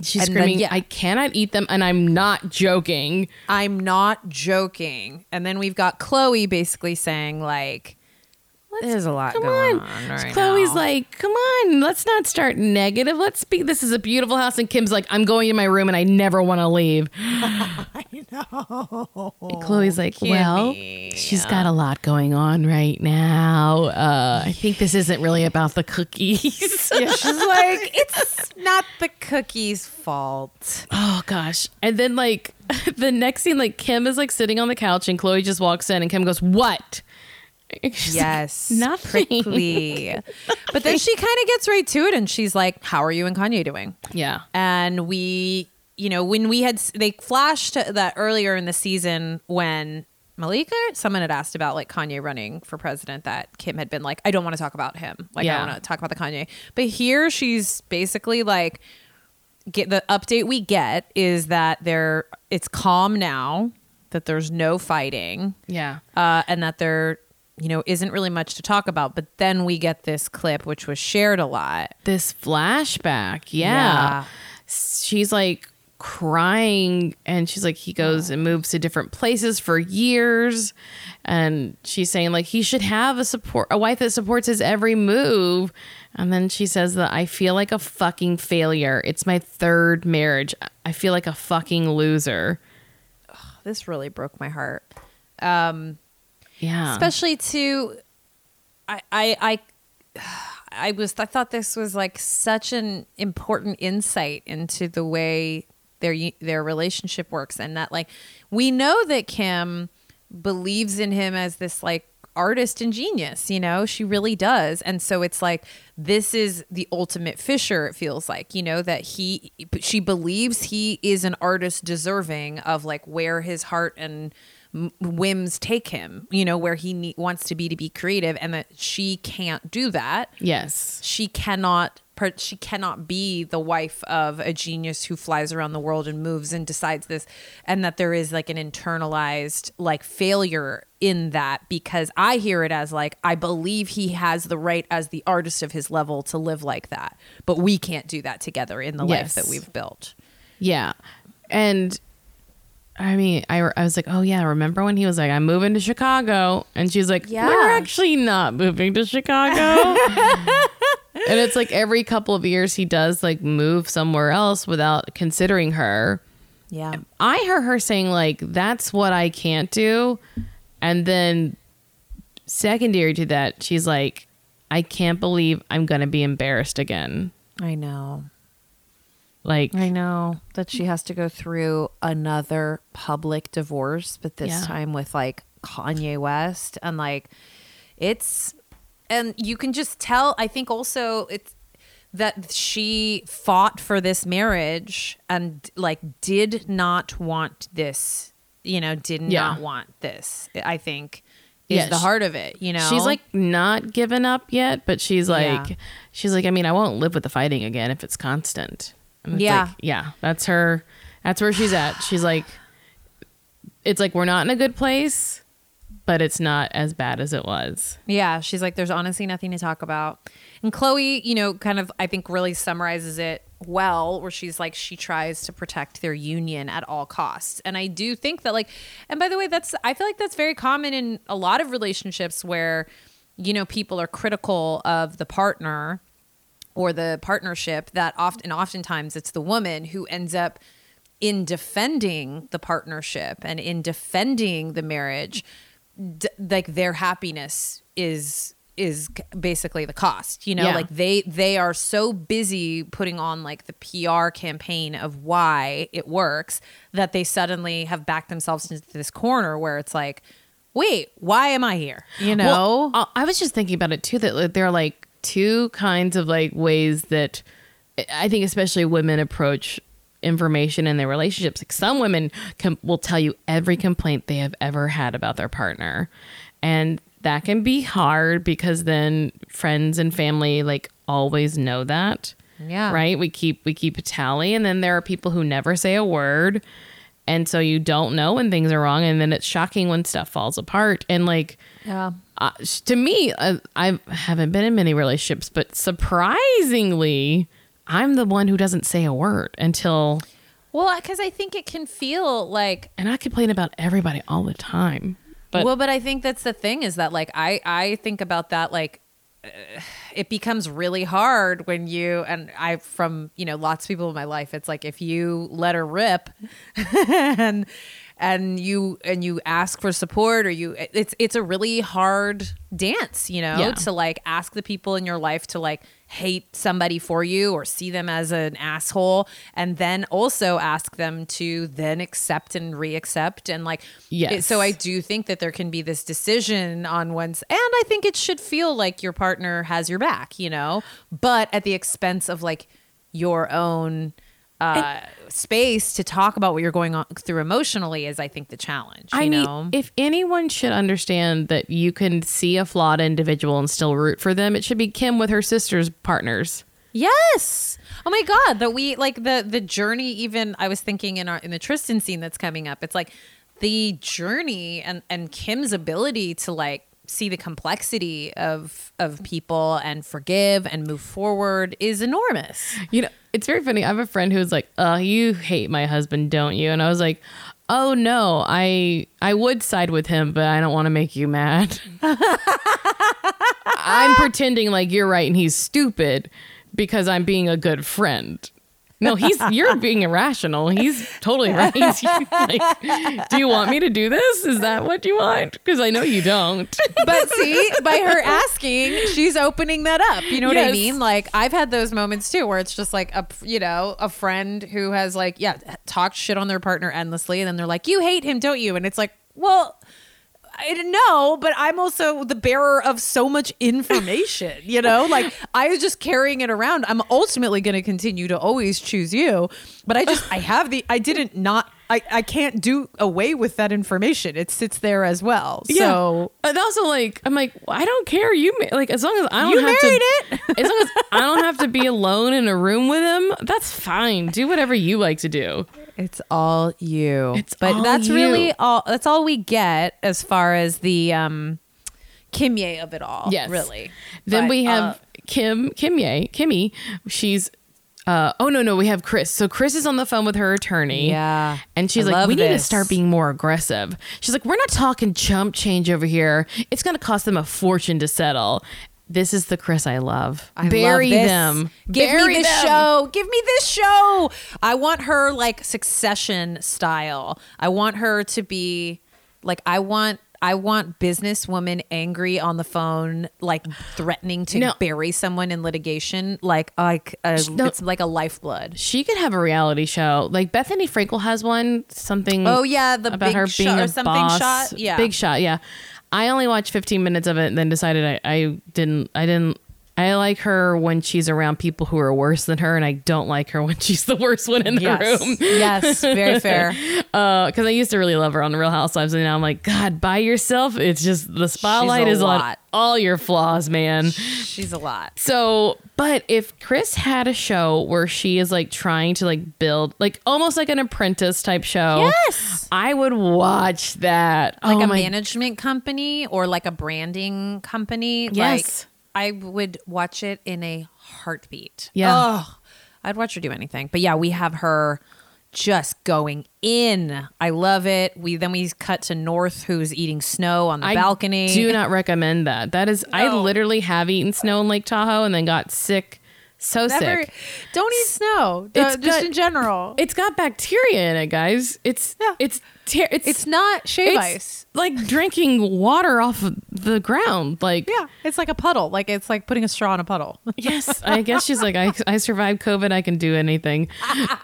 She's And then, screaming, yeah. I cannot eat them, and I'm not joking. I'm not joking. And then we've got Chloe basically saying like there's a lot Come going on. on. right Khloé's now. like, come on, let's not start negative. Let's speak. This is a beautiful house. And Kim's like, I'm going to my room and I never want to leave. I know. Khloé's like, well, she's got a lot going on right now. Uh, I think this isn't really about the cookies. yeah, she's like, it's not the cookie's fault. Oh gosh. And then like the next scene, like Kim is like sitting on the couch and Khloé just walks in and Kim goes, What? She's like, Yes. Nothing. Prickly. but then she kind of gets right to it and she's like, How are you and Kanye doing? yeah. And we, you know, when we had, they flashed that earlier in the season when Malika, someone had asked about like Kanye running for president that Kim had been like, I don't want to talk about him. Like, Yeah. I want to talk about the Kanye. But here she's basically like, get the update we get is that there it's calm now that there's no fighting Yeah. uh, and that there you know isn't really much to talk about but then we get this clip which was shared a lot This flashback. Yeah. Yeah. She's like crying and she's like he goes and moves to different places for years and she's saying like he should have a support a wife that supports his every move and then she says that I feel like a fucking failure. It's my third marriage. I feel like a fucking loser. this really broke my heart um Yeah. especially to I, I i i was i thought this was like such an important insight into the way their their relationship works and that like we know that kim believes in him as this like artist and genius you know she really does and so it's like this is the ultimate fisher it feels like you know that he she believes he is an artist deserving of like where his heart and whims take him you know where he ne- wants to be to be creative and that she can't do that yes. she cannot she cannot be the wife of a genius who flies around the world and moves and decides this and that there is like an internalized like failure in that because i hear it as like i believe he has the right as the artist of his level to live like that but we can't do that together in the Yes. life that we've built Yeah. And I mean, I, I was like, oh, yeah, remember when he was like, I'm moving to Chicago? And she's like, Yeah. we're actually not moving to Chicago. and it's like every couple of years he does like move somewhere else without considering her. yeah I heard her saying, like, that's what I can't do. And then, secondary to that, she's like, I can't believe I'm going to be embarrassed again. i know Like, I know that she has to go through another public divorce, but this Yeah. time with like Kanye West and like it's and you can just tell I think also it's that she fought for this marriage and like did not want this, you know, did Yeah. not want this. I think is Yeah, the she- heart of it, you know. She's like not given up yet, but she's like, Yeah. she's like, I mean, I won't live with the fighting again if it's constant. And it's Yeah. like, yeah, that's her. That's where she's at. She's like, it's like we're not in a good place, but it's not as bad as it was. Yeah, she's like, there's honestly nothing to talk about. And Khloé, you know, kind of I think really summarizes it well where she's like she tries to protect their union at all costs. And I do think that like and by the way that's I feel like that's very common in a lot of relationships where you know people are critical of the partner or the partnership that often oftentimes it's the woman who ends up in defending the partnership and in defending the marriage d- like their happiness is is basically the cost you know? Yeah. like they they are so busy putting on like the PR campaign of why it works that they suddenly have backed themselves into this corner where it's like wait why am i here? You know? Well, I I was just thinking about it too that they're like two kinds of like ways that I think especially women approach information in their relationships. Like some women can, will tell you every complaint they have ever had about their partner. And that can be hard because then friends and family like always know that. Yeah. Right? We keep we keep a tally and then there are people who never say a word. And so you don't know when things are wrong and then it's shocking when stuff falls apart and like yeah uh, to me, uh, I haven't been in many relationships, but surprisingly, I'm the one who doesn't say a word until, well because i think it can feel like and I complain about everybody all the time. But well, but I think that's the thing is that like I I think about that like uh, it becomes really hard when you and I from you know lots of people in my life it's like if you let her rip and and you and you ask for support or you it's it's a really hard dance you know Yeah. to like ask the people in your life to like hate somebody for you or see them as an asshole and then also ask them to then accept and reaccept and like it- so I do think that there can be this decision on one's, and I think it should feel like your partner has your back, you know, but at the expense of like your own uh, space to talk about what you're going on through emotionally is, I think, the challenge. You I mean, know, if anyone should understand that you can see a flawed individual and still root for them, it should be Kim with her sister's partners. Yes. Oh my god, that we like the the journey even I was thinking in our in the Tristan scene that's coming up. It's like the journey and and Kim's ability to like see the complexity of of people and forgive and move forward is enormous. You know, it's very funny. I have a friend who's like, "Oh, you hate my husband, don't you?" And I was like, "Oh no, I I would side with him, but I don't want to make you mad." I'm pretending like you're right and he's stupid because I'm being a good friend. No, he's you're being irrational. He's totally right. Like, do you want me to do this? Is that what you want? Because I know you don't. But see, by her asking, she's opening that up. You know what I mean? Like I've had those moments too, where it's just like a you know a friend who has like yeah talked shit on their partner endlessly, and then they're like, "You hate him, don't you?" And it's like, well. I don't know, but I'm also the bearer of so much information, you know? Like I was just carrying it around. I'm ultimately going to continue to always choose you, but I just I have the I didn't not I I can't do away with that information. It sits there as well. So and also like I'm like well, I don't care. You ma- like as long as I don't You have married to, as long as I don't have to be alone in a room with him. That's fine. Do whatever you like to do. It's all you. It's but all that's you. really all that's all we get as far as the um Kimye of it all. Yes. Really. Then But, we have uh, Kim Kimye Kimmy. She's uh oh no no we have Kris. So Kris is on the phone with her attorney. Yeah. And she's I like, we need to start being more aggressive. She's like, we're not talking chump change over here. It's going to cost them a fortune to settle. This is the Kris I love. I Bury love them. Give Bury me this them. show. Give me this show. I want her like succession style. I want her to be like I want I want businesswoman angry on the phone, like threatening to No. bury someone in litigation, like like a, no. it's like a lifeblood. She could have a reality show. Like Bethenny Frankel has one. Something. Oh, yeah, the about Big her Shot being or a something boss. shot? Yeah. big shot. Yeah, I only watched 15 minutes of it and then decided I, I didn't. I didn't. I like her when she's around people who are worse than her, and I don't like her when she's the worst one in the Yes. room. yes, very fair. Uh, because I used to really love her on the Real Housewives, and now I'm like, God, by yourself. It's just the spotlight is on all your flaws, man. She's a lot. So, but if Kris had a show where she is like trying to like build, like almost like an apprentice type show, Yes. I would watch that. Like oh a my, management company or like a branding company. yes, I would watch it in a heartbeat. Yeah. Oh, I'd watch her do anything. But yeah, we have her just going in. I love it. We then we cut to North, who's eating snow on the I balcony. do not recommend that. That is, I literally have eaten snow in Lake Tahoe and then got sick. So Never, sick. don't eat snow. It's Uh, just got- in general. It's got bacteria in it, guys. It's Yeah. it's ter- it's It's not shave it's ice. Like drinking water off of the ground. Like Yeah, it's like a puddle. Like it's like putting a straw in a puddle. yes, I guess she's like I I survived COVID. I can do anything.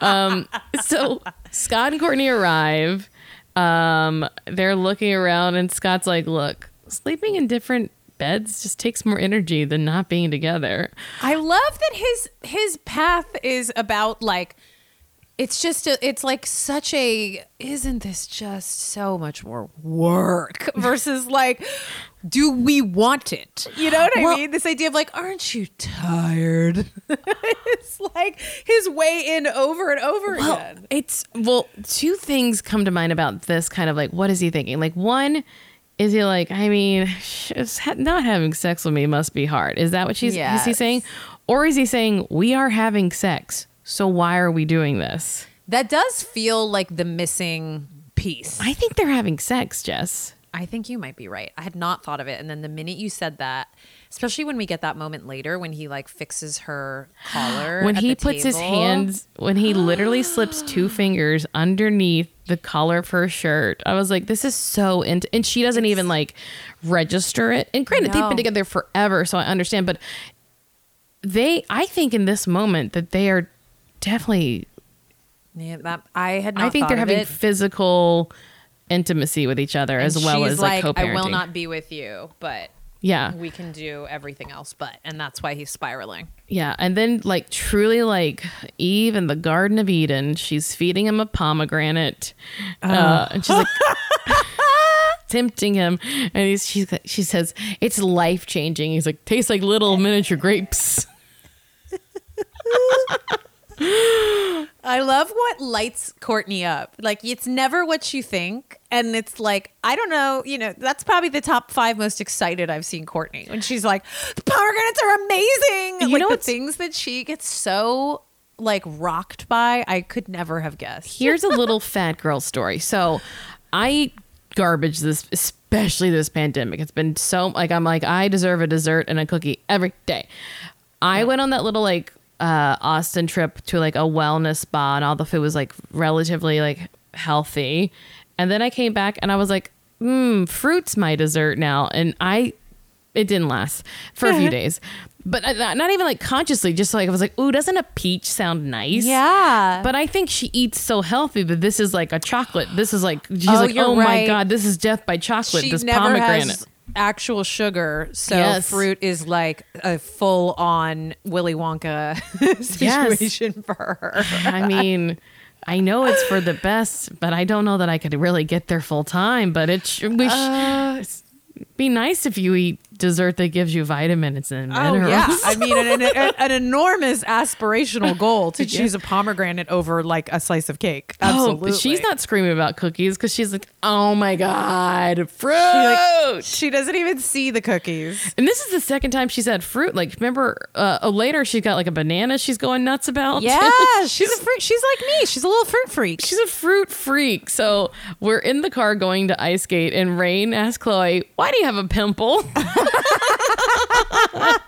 Um, so Scott and Kourtney arrive. Um, they're looking around, and Scott's like, "Look, sleeping in different." Beds just takes more energy than not being together. I love that his his path is about like it's just a, it's like such a isn't this just so much more work versus like do we want it? You know what I mean? This idea of like aren't you tired? it's like his way in over and over Well, again. it's well, two things come to mind about this kind of like what is he thinking? Like one is he like, I mean, not having sex with me must be hard. Is that what she's is he saying? Or is he saying we are having sex? So why are we doing this? That does feel like the missing piece. I think they're having sex, Jess. I think you might be right. I had not thought of it. And then the minute you said that, especially when we get that moment later when he like fixes her collar. When he puts his hands, when he literally slips two fingers underneath the collar of her shirt, I was like, this is so into, and she doesn't even like register it. And granted, they've been together forever, so I understand, but they, I think in this moment that they are definitely, Yeah, that I had not I think they're having it. physical intimacy with each other as well as like, like, co-parenting. I will not be with you, but yeah. we can do everything else but and that's why he's spiraling. Yeah, and then like truly like Eve in the Garden of Eden, she's feeding him a pomegranate, uh, and she's like tempting him, and he's she's, she says it's life changing. He's like tastes like little miniature grapes. I love what lights Kourtney up. Like it's never what you think, and it's like I don't know. You know, that's probably the top five most excited I've seen Kourtney when she's like, "The pomegranates are amazing." You like know the things that she gets so like rocked by, I could never have guessed. Here's a little fat girl story. So I garbage this especially this pandemic. It's been so like I'm like I deserve a dessert and a cookie every day. I went on that little like uh Austin trip to like a wellness spa and all the food was like relatively like healthy. And then I came back and I was like, mm, fruit's my dessert now. And I it didn't last for a few days. But not not even like consciously, just like I was like, ooh, doesn't a peach sound nice? Yeah, But I think she eats so healthy that this is like a chocolate. This is like she's Oh, like, you're oh my right. god, this is death by chocolate. this never pomegranate. has actual sugar, so Yes. fruit is like a full on Willy Wonka Yes. situation for her. I mean, I know it's for the best, but I don't know that I could really get there full time. But it sh- we sh- Uh, be nice if you eat dessert that gives you vitamins and Oh minerals. yeah, I mean an, an, an enormous aspirational goal to choose a pomegranate over like a slice of cake. Oh, Absolutely, but she's not screaming about cookies because she's like, oh my god, fruit. like- She doesn't even see the cookies. and this is the second time she's had fruit. Like, remember, uh, oh, later she's got like a banana. She's going nuts about. Yeah, she's a fruit. She's like me. She's a little fruit freak. She's a fruit freak. So we're in the car going to Ice Skate, and Reign asks Khloé, "Why do you have a pimple?"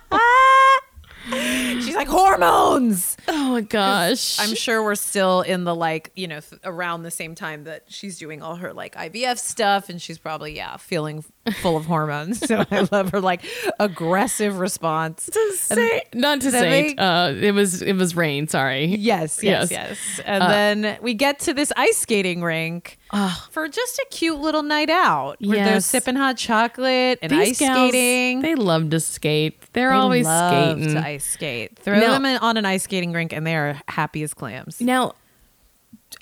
She's like hormones. oh my gosh! I'm sure we're still in the like, you know, th- around the same time that she's doing all her like IVF stuff and she's probably, yeah, feeling full of hormones. So I love her like aggressive response. to say, not to say, uh, it was it was Reign. Sorry. Yes, yes, Yes. yes. And then we get to this ice skating rink for just a cute little night out where they're Yes. sipping hot chocolate and These ice gals, skating. they love to skate. They're They always love skating. to ice skate. Throw Now- them in, on an ice skating rink and they are happy as clams. Now,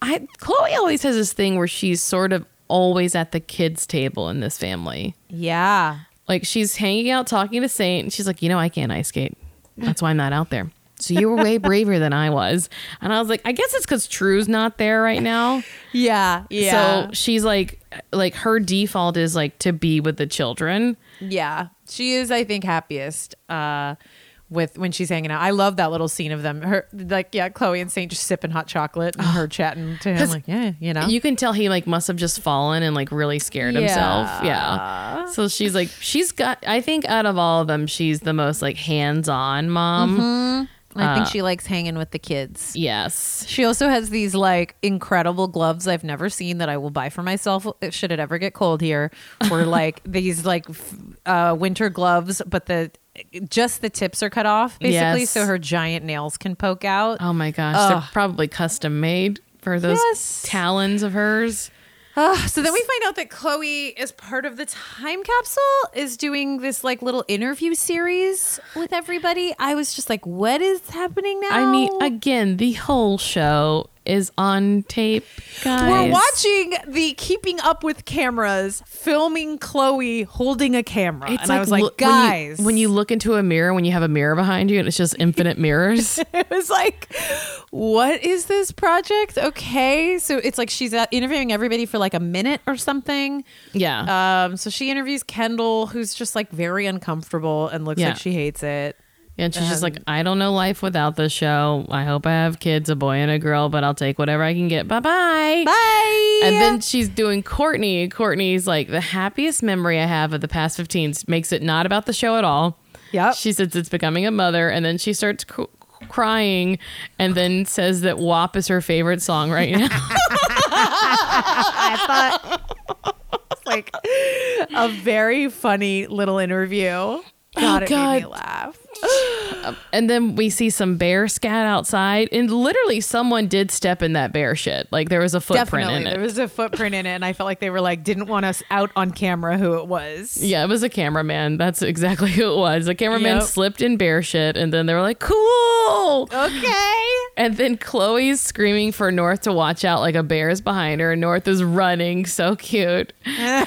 I Khloé always has this thing where she's sort of always at the kids' table in this family. Yeah. Like she's hanging out talking to Saint, and she's like, you know, I can't ice skate. That's why I'm not out there. So you were way braver than I was. And I was like, I guess it's because True's not there right now. Yeah. Yeah. So she's like, like her default is like to be with the children. yeah. she is, I think, happiest uh, with when she's hanging out. I love that little scene of them. Her like, yeah, Khloé and Saint just sipping hot chocolate and her chatting to him Like, yeah, you know, You can tell he like must have just fallen and like really scared himself. Yeah. Yeah. So she's like, she's got. I think out of all of them, she's the most like hands-on mom. I think uh, she likes hanging with the kids. Yes. She also has these like incredible gloves I've never seen that I will buy for myself should it ever get cold here. Were like these like f- uh, winter gloves, but the just the tips are cut off basically, Yes. so her giant nails can poke out. Oh my gosh, Ugh. they're probably custom made for those Yes. talons of hers. Ah, so then we find out that Khloé, as part of the time capsule, is doing this like little interview series with everybody. I was just like, what is happening now? I mean, again, the whole show is on tape, guys. We're watching the Keeping Up with Cameras filming Khloé holding a camera. and I was like, look- when you- guys. when you, look into a mirror, when you have a mirror behind you, and it's just infinite mirrors. it was like, what is this project? Okay. So it's like she's uh, interviewing everybody for like a minute or something. Yeah. Um, so she interviews Kendall, who's just like very uncomfortable and looks Yeah. like she hates it. And she's just Um, like, I don't know life without this show. I hope I have kids, a boy and a girl, but I'll take whatever I can get. Bye bye. Bye. And then she's doing Kourtney. Kourtney's like, the happiest memory I have of the past 15 makes it not about the show at all. Yep. She says it's becoming a mother. And then she starts cr- crying and then says that WAP is her favorite song right now. I thought like a very funny little interview. God, it made me laugh. Um, and then we see some bear scat outside. And literally, someone did step in that bear shit. Like there was a footprint Definitely, in it. there was a footprint in it, and I felt like they were like didn't want us out on camera who it was. Yeah, it was a cameraman. That's exactly who it was. The cameraman Yep. slipped in bear shit, and then they were like, "Cool." Okay. And then Khloé's screaming for North to watch out, like a bear is behind her, and North is running, so cute. and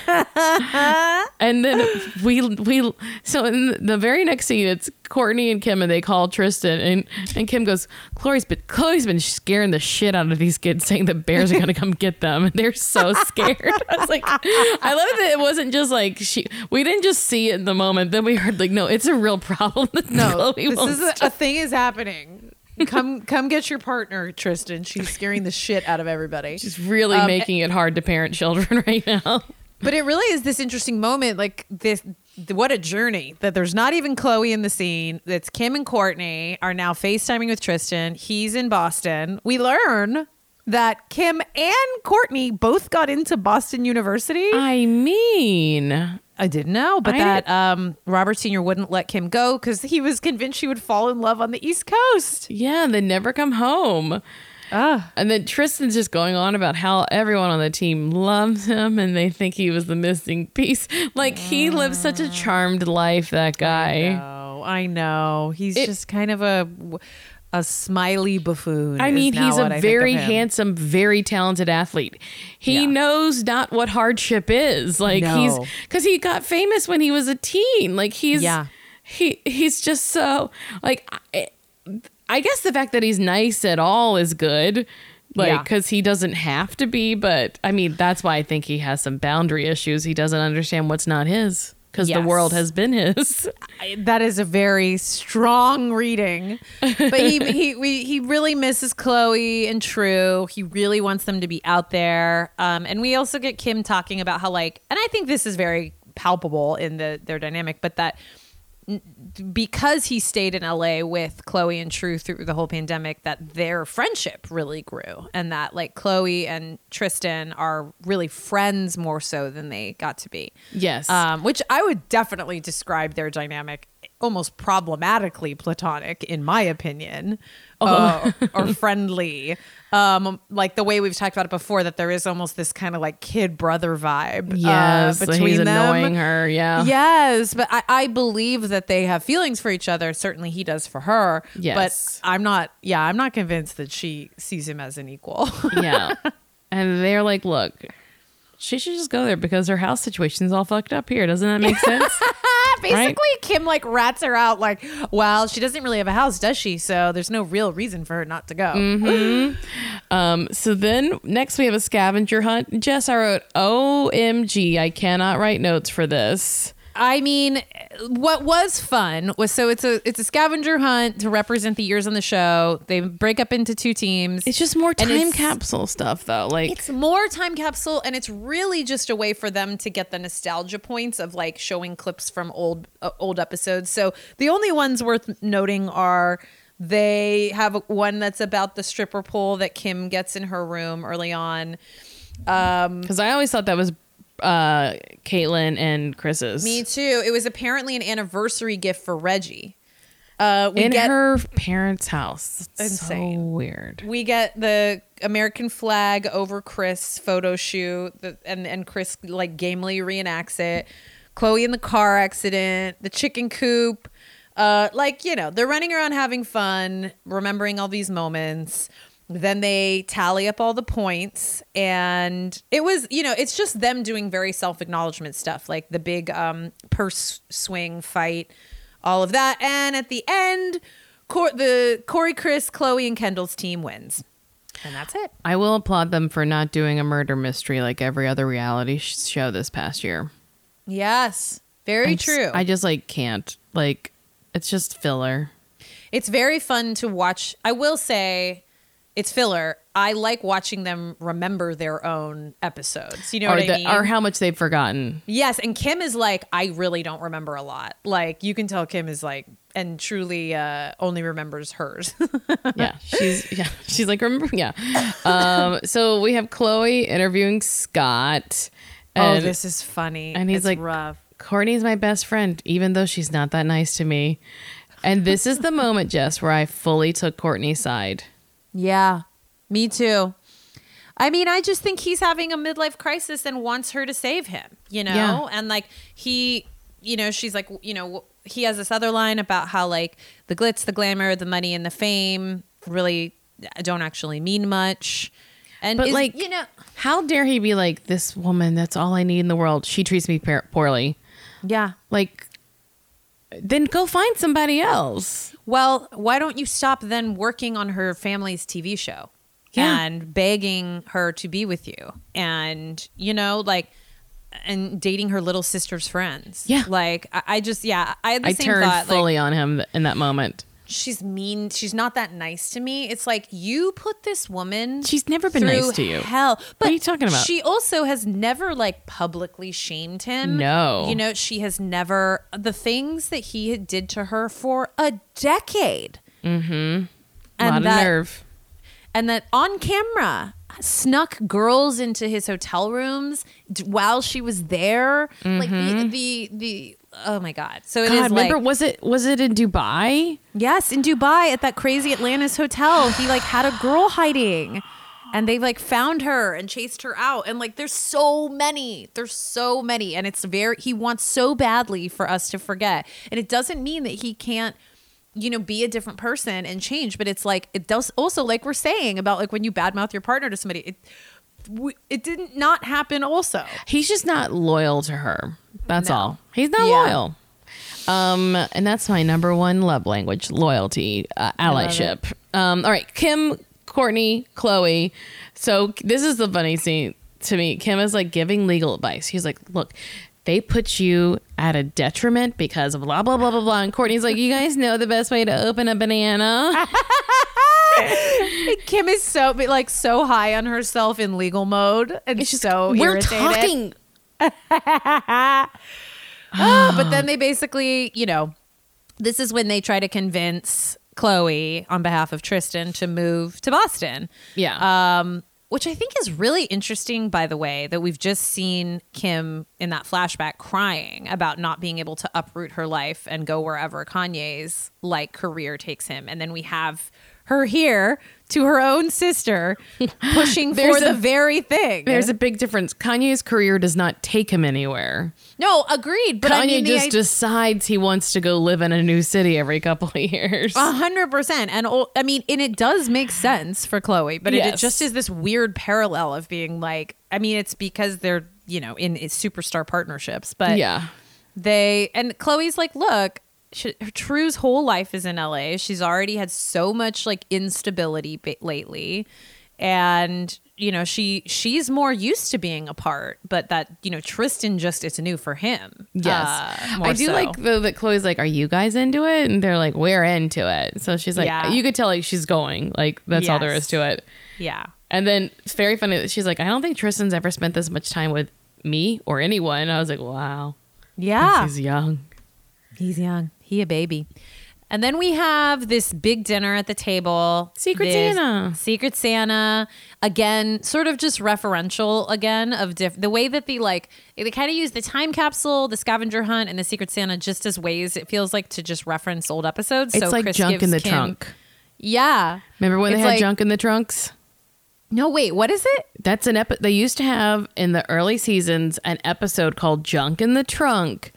then we we so in the very next scene, it's Kourtney and Kim, and they call Tristan, and and Kim goes, "Khloé's been Khloé's been scaring the shit out of these kids, saying the bears are gonna come get them, and they're so scared." I was like, I love that it wasn't just like she. We didn't just see it in the moment. Then we heard like, no, it's a real problem. No, Khloé this is a, a thing is happening. Come, come get your partner, Tristan. She's scaring the shit out of everybody. She's really Um, making it hard to parent children right now. But it really is this interesting moment, like this. What a journey that there's not even Khloé in the scene. It's Kim and Kourtney are now FaceTiming with Tristan. He's in Boston. We learn that Kim and Kourtney both got into Boston University. I mean, I didn't know, but I that um, Robert Sr. wouldn't let Kim go because he was convinced she would fall in love on the East Coast. yeah, then never come home. Ah. And then Tristan's just going on about how everyone on the team loves him and they think he was the missing piece. Like he lives such a charmed life, that guy. Oh, I know. He's It- just kind of a a smiley buffoon. I mean, he's a I very handsome, very talented athlete. He Yeah. knows not what hardship is. Like he's because he got famous when he was a teen. Like he's Yeah. he he's just so like I, I guess the fact that he's nice at all is good. Like Yeah. because he doesn't have to be, but I mean that's why I think he has some boundary issues. He doesn't understand what's not his because the world has been his. I- that is a very strong reading. But he he we, he really misses Khloé and True. He really wants them to be out there. Um, and we also get Kim talking about how like, and I think this is very palpable in the their dynamic, but that because he stayed in LA with Khloé and True through the whole pandemic, that their friendship really grew, and that like Khloé and Tristan are really friends more so than they got to be. Yes. Um, which I would definitely describe their dynamic almost problematically platonic, in my opinion, uh, or friendly. Um, like the way we've talked about it before, that there is almost this kind of like kid brother vibe. yes, uh, between he's them. annoying her. Yeah. Yes, but I, I believe that they have feelings for each other. Certainly, he does for her. Yes. but I'm not. Yeah, I'm not convinced that she sees him as an equal. yeah. And they're like, look, she should just go there because her house situation is all fucked up here. Doesn't that make sense? Basically, Kim like rats her out. Like, well, she doesn't really have a house, does she? So there's no real reason for her not to go. Mm-hmm. um, so then next we have a scavenger hunt. Jess, I wrote, OMG, I cannot write notes for this. I mean, what was fun was so it's a it's a scavenger hunt to represent the years on the show. They break up into two teams. It's just more time capsule stuff, though. Like, It's more time capsule, and it's really just a way for them to get the nostalgia points of like showing clips from old uh, old episodes. So the only ones worth noting are they have one that's about the stripper pole that Kim gets in her room early on. Um, because I always thought that was uh Caitlyn and Kris's. me too. It was apparently an anniversary gift for Reggie. Uh, we in get her parents' house. It's so Insane. weird. we get the American flag over Kris photo shoot, the, and and Kris like gamely reenacts it. Khloé in the car accident, the chicken coop, uh, like you know they're running around having fun, remembering all these moments. Then they tally up all the points, and it was you know it's just them doing very self acknowledgement stuff, like the big um, purse swing fight, all of that, and at the end, Cor- the Corey, Kris, Khloé, and Kendall's team wins, and that's it. I will applaud them for not doing a murder mystery like every other reality sh- show this past year. Yes, very I just- true. I just like can't. Like, it's just filler. it's very fun to watch. I will say, it's filler. I like watching them remember their own episodes. You know or, what I mean? or how much they've forgotten. yes, and Kim is like, I really don't remember a lot. Like you can tell Kim is like, and truly uh, only remembers hers. yeah, she's yeah, she's like remember yeah. Um, so we have Khloé interviewing Scott. oh, this is funny. and he's It's like, rough. Kourtney's my best friend, even though she's not that nice to me. And this is the moment, Jess, where I fully took Kourtney's side. Yeah, me too. I mean, I just think he's having a midlife crisis and wants her to save him, you know? Yeah. And like he, you know, she's like, you know, he has this other line about how like the glitz, the glamour, the money and the fame really don't actually mean much. And But is- like, you know, how dare he be like this woman? That's all I need in the world. She treats me poorly. yeah. Like, then go find somebody else. Well, why don't you stop then working on her family's TV show Yeah. and begging her to be with you and, you know, like, and dating her little sister's friends. Yeah. Like, I, I just, yeah, I had the I same turned thought. Like, fully on him in that moment. She's mean. She's not that nice to me. It's like, you put this woman. She's never been nice to you. Hell. But are you talking about? She also has never like publicly shamed him. No. You know, she has never the things that he did to her for a decade. Mm-hmm. A lot And of that, nerve. and that on camera snuck girls into his hotel rooms d- while she was there. Like the the the oh my god. So it is. God, remember like was it was it in Dubai? yes, in Dubai at that crazy Atlantis hotel, he like had a girl hiding. And they like found her and chased her out. And like there's so many. There's so many. And it's very he wants so badly for us to forget. And it doesn't mean that he can't you know, be a different person and change. But it's like it does also like we're saying about like when you badmouth your partner to somebody, it it didn't not happen. Also, He's just not loyal to her. That's No. all. He's not Yeah. loyal. Um, and that's my number one love language: loyalty, uh, allyship. Um, all right, Kim, Kourtney, Khloé. So this is the funny scene to me. Kim is like giving legal advice. He's like, "Look, they put you at a detriment because of blah blah blah blah blah." And Kourtney's like, "You guys know the best way to open a banana." Kim is so like so high on herself in legal mode, and just so we're irritated. talking. Ah, but then they basically, you know, this is when they try to convince Khloé on behalf of Tristan to move to Boston. Yeah. Um, which I think is really interesting, by the way, that we've just seen Kim in that flashback crying about not being able to uproot her life and go wherever Kanye's like career takes him. And then we have her here to her own sister pushing for There's the a- very thing. There's a big difference. Kanye's career does not take him anywhere. no, agreed. But Kanye I mean, just i- decides he wants to go live in a new city every couple of years. A hundred percent, and I mean, and it does make sense for Khloé, but it, it just is this weird parallel of being like, I mean, it's because they're you know in, in superstar partnerships, but yeah. they and Khloé's like, look, she, her True's whole life is in LA. She's already had so much like instability ba- lately, and you know she she's more used to being apart, but that you know Tristan just it's new for him. Yes. Uh, I do so. like though that Khloé's like, Are you guys into it? And they're like, We're into it. So she's like Yeah. you could tell like she's going. Like that's all there is to it. yeah. And then it's very funny that she's like, I don't think Tristan's ever spent this much time with me or anyone. I was like, Wow. Yeah. He's young. He's young. He a baby. And then we have this big dinner at the table. Secret Santa. Secret Santa. Again, sort of just referential again of diff- the way that they like they kind of use the time capsule, the scavenger hunt, and the Secret Santa just as ways it feels like to just reference old episodes. It's so like Kris junk in the Kim- trunk. Yeah. Remember when they had like- junk in the trunks? No, wait, what is it? That's an episode. they used to have in the early seasons an episode called Junk in the Trunk.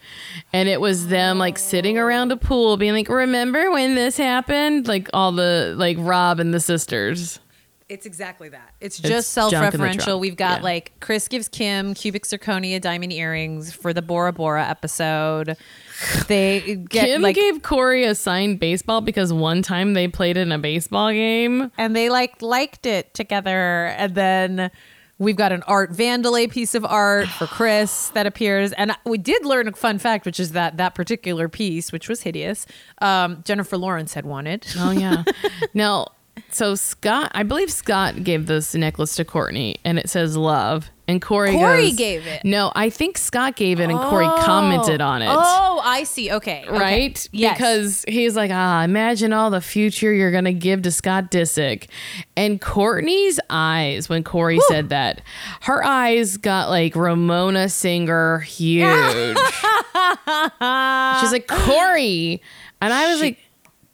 And it was them like sitting around a pool being like, "Remember when this happened?" Like all the like Rob and the sisters. It's exactly that. It's It's just junk self-referential. We've got Yeah. like Kris gives Kim cubic zirconia diamond earrings for the Bora Bora episode. They get Kim like gave Corey a signed baseball because one time they played in a baseball game. and they like liked it together and then we've got an art vandalay piece of art for kris that appears and we did learn a fun fact which is that that particular piece which was hideous um, jennifer lawrence had wanted Oh yeah. now, so Scott, I believe Scott gave this necklace to Kourtney, and it says love. And Corey, Corey goes- gave it. No, I think Scott gave it, and Corey commented on it. oh i see okay, okay. Right? yes Because he's like, ah, imagine all the future you're going to give to Scott Disick. And Kourtney's eyes, when Corey said that, her eyes got like Ramona Singer huge. She's like, Corey. And I was like,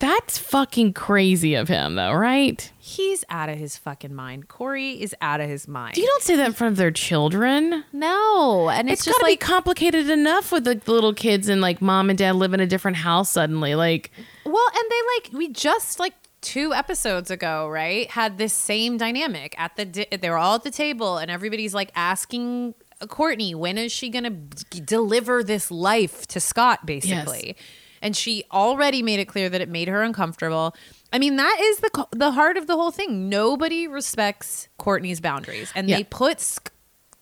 that's fucking crazy of him, though, right? he's out of his fucking mind corey is out of his mind You don't say that in front of their children. no and it's, it's just gotta like be complicated enough with the little kids and like mom and dad live in a different house suddenly. Like, Well, and they like we just like two episodes ago, right? Had this same dynamic at the di- they were all at the table and everybody's like asking Kourtney, when is she going to deliver this life to Scott basically? And she already made it clear that it made her uncomfortable. I mean, that is the the heart of the whole thing. Nobody respects Kourtney's boundaries and Yeah. they put Sc-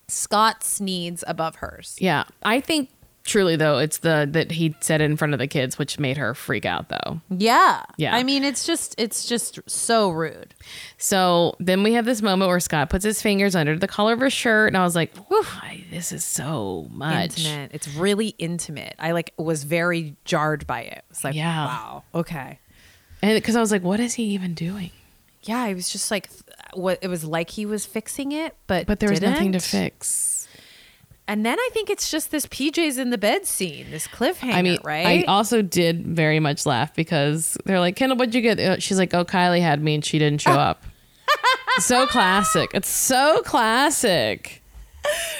Scott's needs above hers. Yeah, I think truly though it's the that he said it in front of the kids, which made her freak out though. Yeah. Yeah. I mean, it's just it's just so rude. So then we have this moment where Scott puts his fingers under the collar of her shirt, and I was like, Whew, I, "This is so much." intimate. It's really intimate. I like was very jarred by it. It's like, Yeah. wow, okay. And because I was like, "What is he even doing?" Yeah, I was just like, what? It was like he was fixing it, but But there was nothing to fix. And then I think it's just this PJs in the bed scene, this cliffhanger, I mean, right? I also did very much laugh because they're like, "Kendall, what'd you get?" Uh, She's like, "Oh, Kylie had me, and she didn't show up." so classic. It's so classic.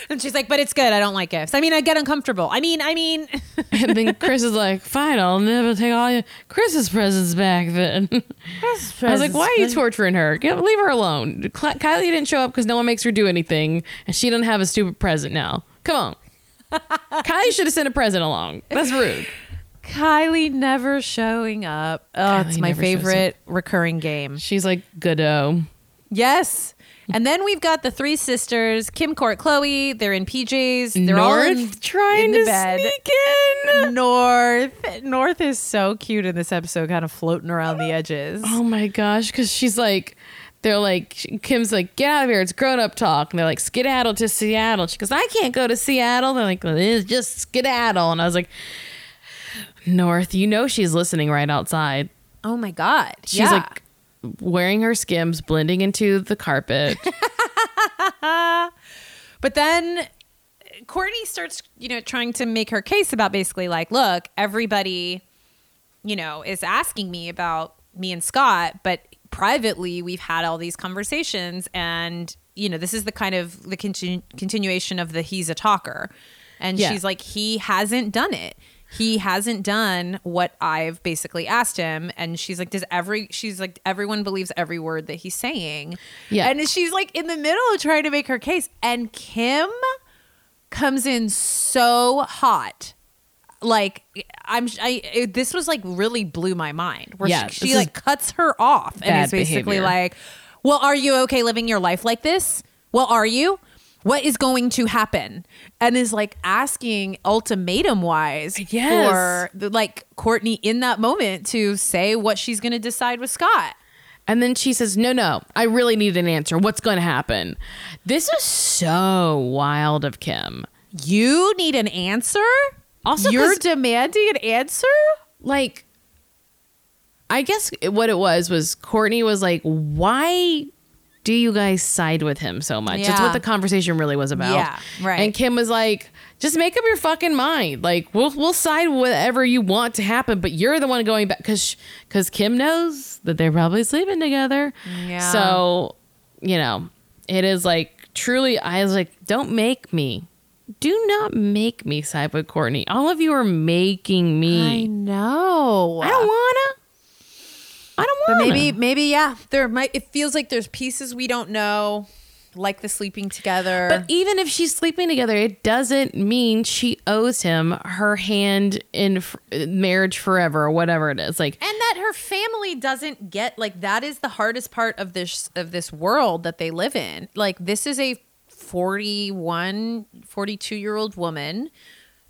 and she's like, but it's good. I don't like gifts. I mean, I get uncomfortable. I mean, I mean, And then Kris is like, "Fine, I'll never take all your Kris's presents back." Then I was like, "Why are you torturing her? Get, leave her alone." Kylie didn't show up because no one makes her do anything, and she doesn't have a stupid present now. Come on, Kylie should have sent a present along. That's rude. Kylie never showing up. Oh, it's my favorite recurring game. She's like, "Goodo." Yes. And then we've got the three sisters, Kim, Court, Khloé. They're in PJs. They're all in, North trying in the to bed. sneak in. North. North is so cute in this episode, kind of floating around the edges. Oh my gosh, because she's like, they're like, Kim's like, get out of here, it's grown up talk. And they're like, skedaddle to Seattle. She goes, I can't go to Seattle. They're like, well, it's just skedaddle. And I was like, North, you know she's listening right outside. Oh my God. She's yeah. like wearing her skims, blending into the carpet. But then Courtney starts, you know, trying to make her case about basically like, look, everybody, you know, is asking me about me and Scott, but privately we've had all these conversations and, you know, this is the kind of the continu- continuation of the he's a talker. And Yeah. she's like, he hasn't done it. He hasn't done what I've basically asked him. And she's like, does every, she's like, everyone believes every word that he's saying. Yeah. And she's like in the middle of trying to make her case. And Kim comes in so hot. Like I'm, I it, this was like really blew my mind. Where Yeah, she, she like cuts her off and is basically behavior. like, "Well, are you okay living your life like this? Well, are you? What is going to happen? And is like asking ultimatum wise Yes. for like Kourtney in that moment to say what she's going to decide with Scott. And then she says, No, no, I really need an answer. What's going to happen? This is so wild of Kim. You need an answer? Also, You're demanding an answer? Like, I guess what it was was Kourtney was like, Why do you guys side with him so much? That's what the conversation really was about. Yeah, right. And Kim was like, just make up your fucking mind. Like we'll we'll side whatever you want to happen, but you're the one going back because because Kim knows that they're probably sleeping together. Yeah. So you know, it is like truly. I was like, don't make me. Do not make me side with Kourtney. All of you are making me. I know. I don't wanna. I don't wanna. maybe, maybe, yeah. There might. It feels like there's pieces we don't know, like the sleeping together. But even if she's sleeping together, it doesn't mean she owes him her hand in f- marriage forever or whatever it is. Like, and that her family doesn't get like that is the hardest part of this of this world that they live in. Like this is a 41, 42 year old woman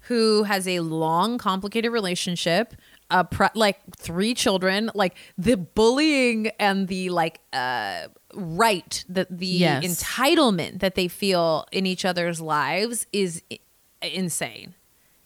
who has a long, complicated relationship. Uh, pre- like three children, like the bullying and the like uh right that the Yes. entitlement that they feel in each other's lives is insane,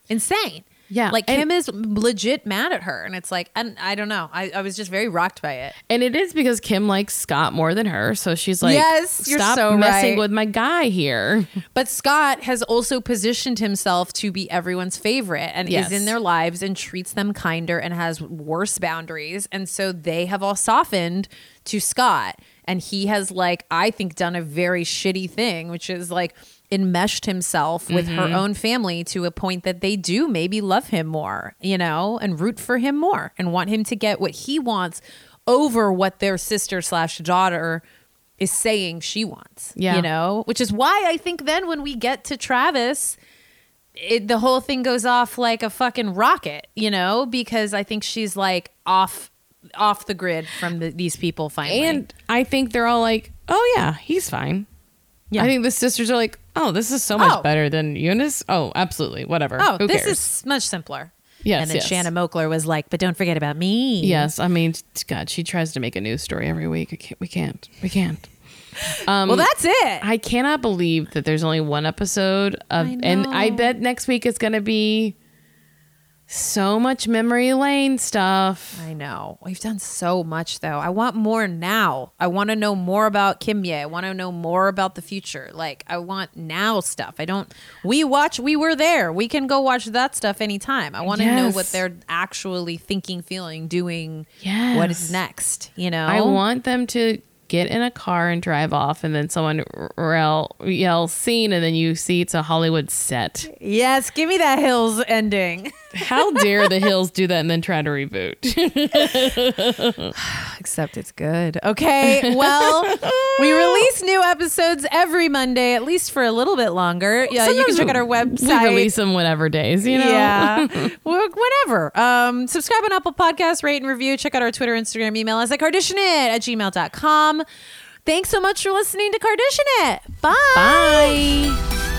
insane. Yeah, like Kim is legit mad at her, and it's like, and I don't know. I, I was just very rocked by it. and it is because Kim likes Scott more than her. So she's like, Yes, you're stop so messing right." with my guy here. But Scott has also positioned himself to be everyone's favorite and Yes. is in their lives and treats them kinder and has worse boundaries. And so they have all softened to Scott. And he has, like, I think, done a very shitty thing, which is like enmeshed himself with her Mm-hmm. own family to a point that they do maybe love him more, you know, and root for him more and want him to get what he wants over what their sister slash daughter is saying she wants. Yeah. You know, which is why I think then when we get to Travis, it, the whole thing goes off like a fucking rocket, you know, because I think she's like off off the grid from the, these people finally. And I think they're all like, oh, yeah, he's fine. Yeah. I think the sisters are like, oh, this is so much Oh. better than Younes. Oh, absolutely. Whatever. oh, Who this cares? is much simpler. Yes, And then yes. Shanna Moakler was like, but don't forget about me. Yes. I mean, God, she tries to make a news story every week. I can't, we can't. We can't. Um, Well, that's it. I cannot believe that there's only one episode of, and I know. bet next week is going to be so much memory lane stuff. I know. We've done so much though. I want more now. I want to know more about Kimye. I want to know more about the future. Like I want now stuff. I don't we watch we were there. We can go watch that stuff anytime. I want to know what they're actually thinking, feeling, doing, Yes. what is next, you know? I want them to get in a car and drive off, and then someone r- yell, yell scene, and then you see it's a Hollywood set. Yes, give me that Hills ending. How dare the Hills do that and then try to reboot? Except it's good. Okay. Well, we release new episodes every Monday, at least for a little bit longer. Yeah, you can Sometimes check out our website. We release them whatever days, you know? Yeah. Whatever. Um, subscribe on Apple Podcasts, rate and review. Check out our Twitter, Instagram, email us at carditionit at gmail.com. Thanks so much for listening to Cardition It. Bye. Bye.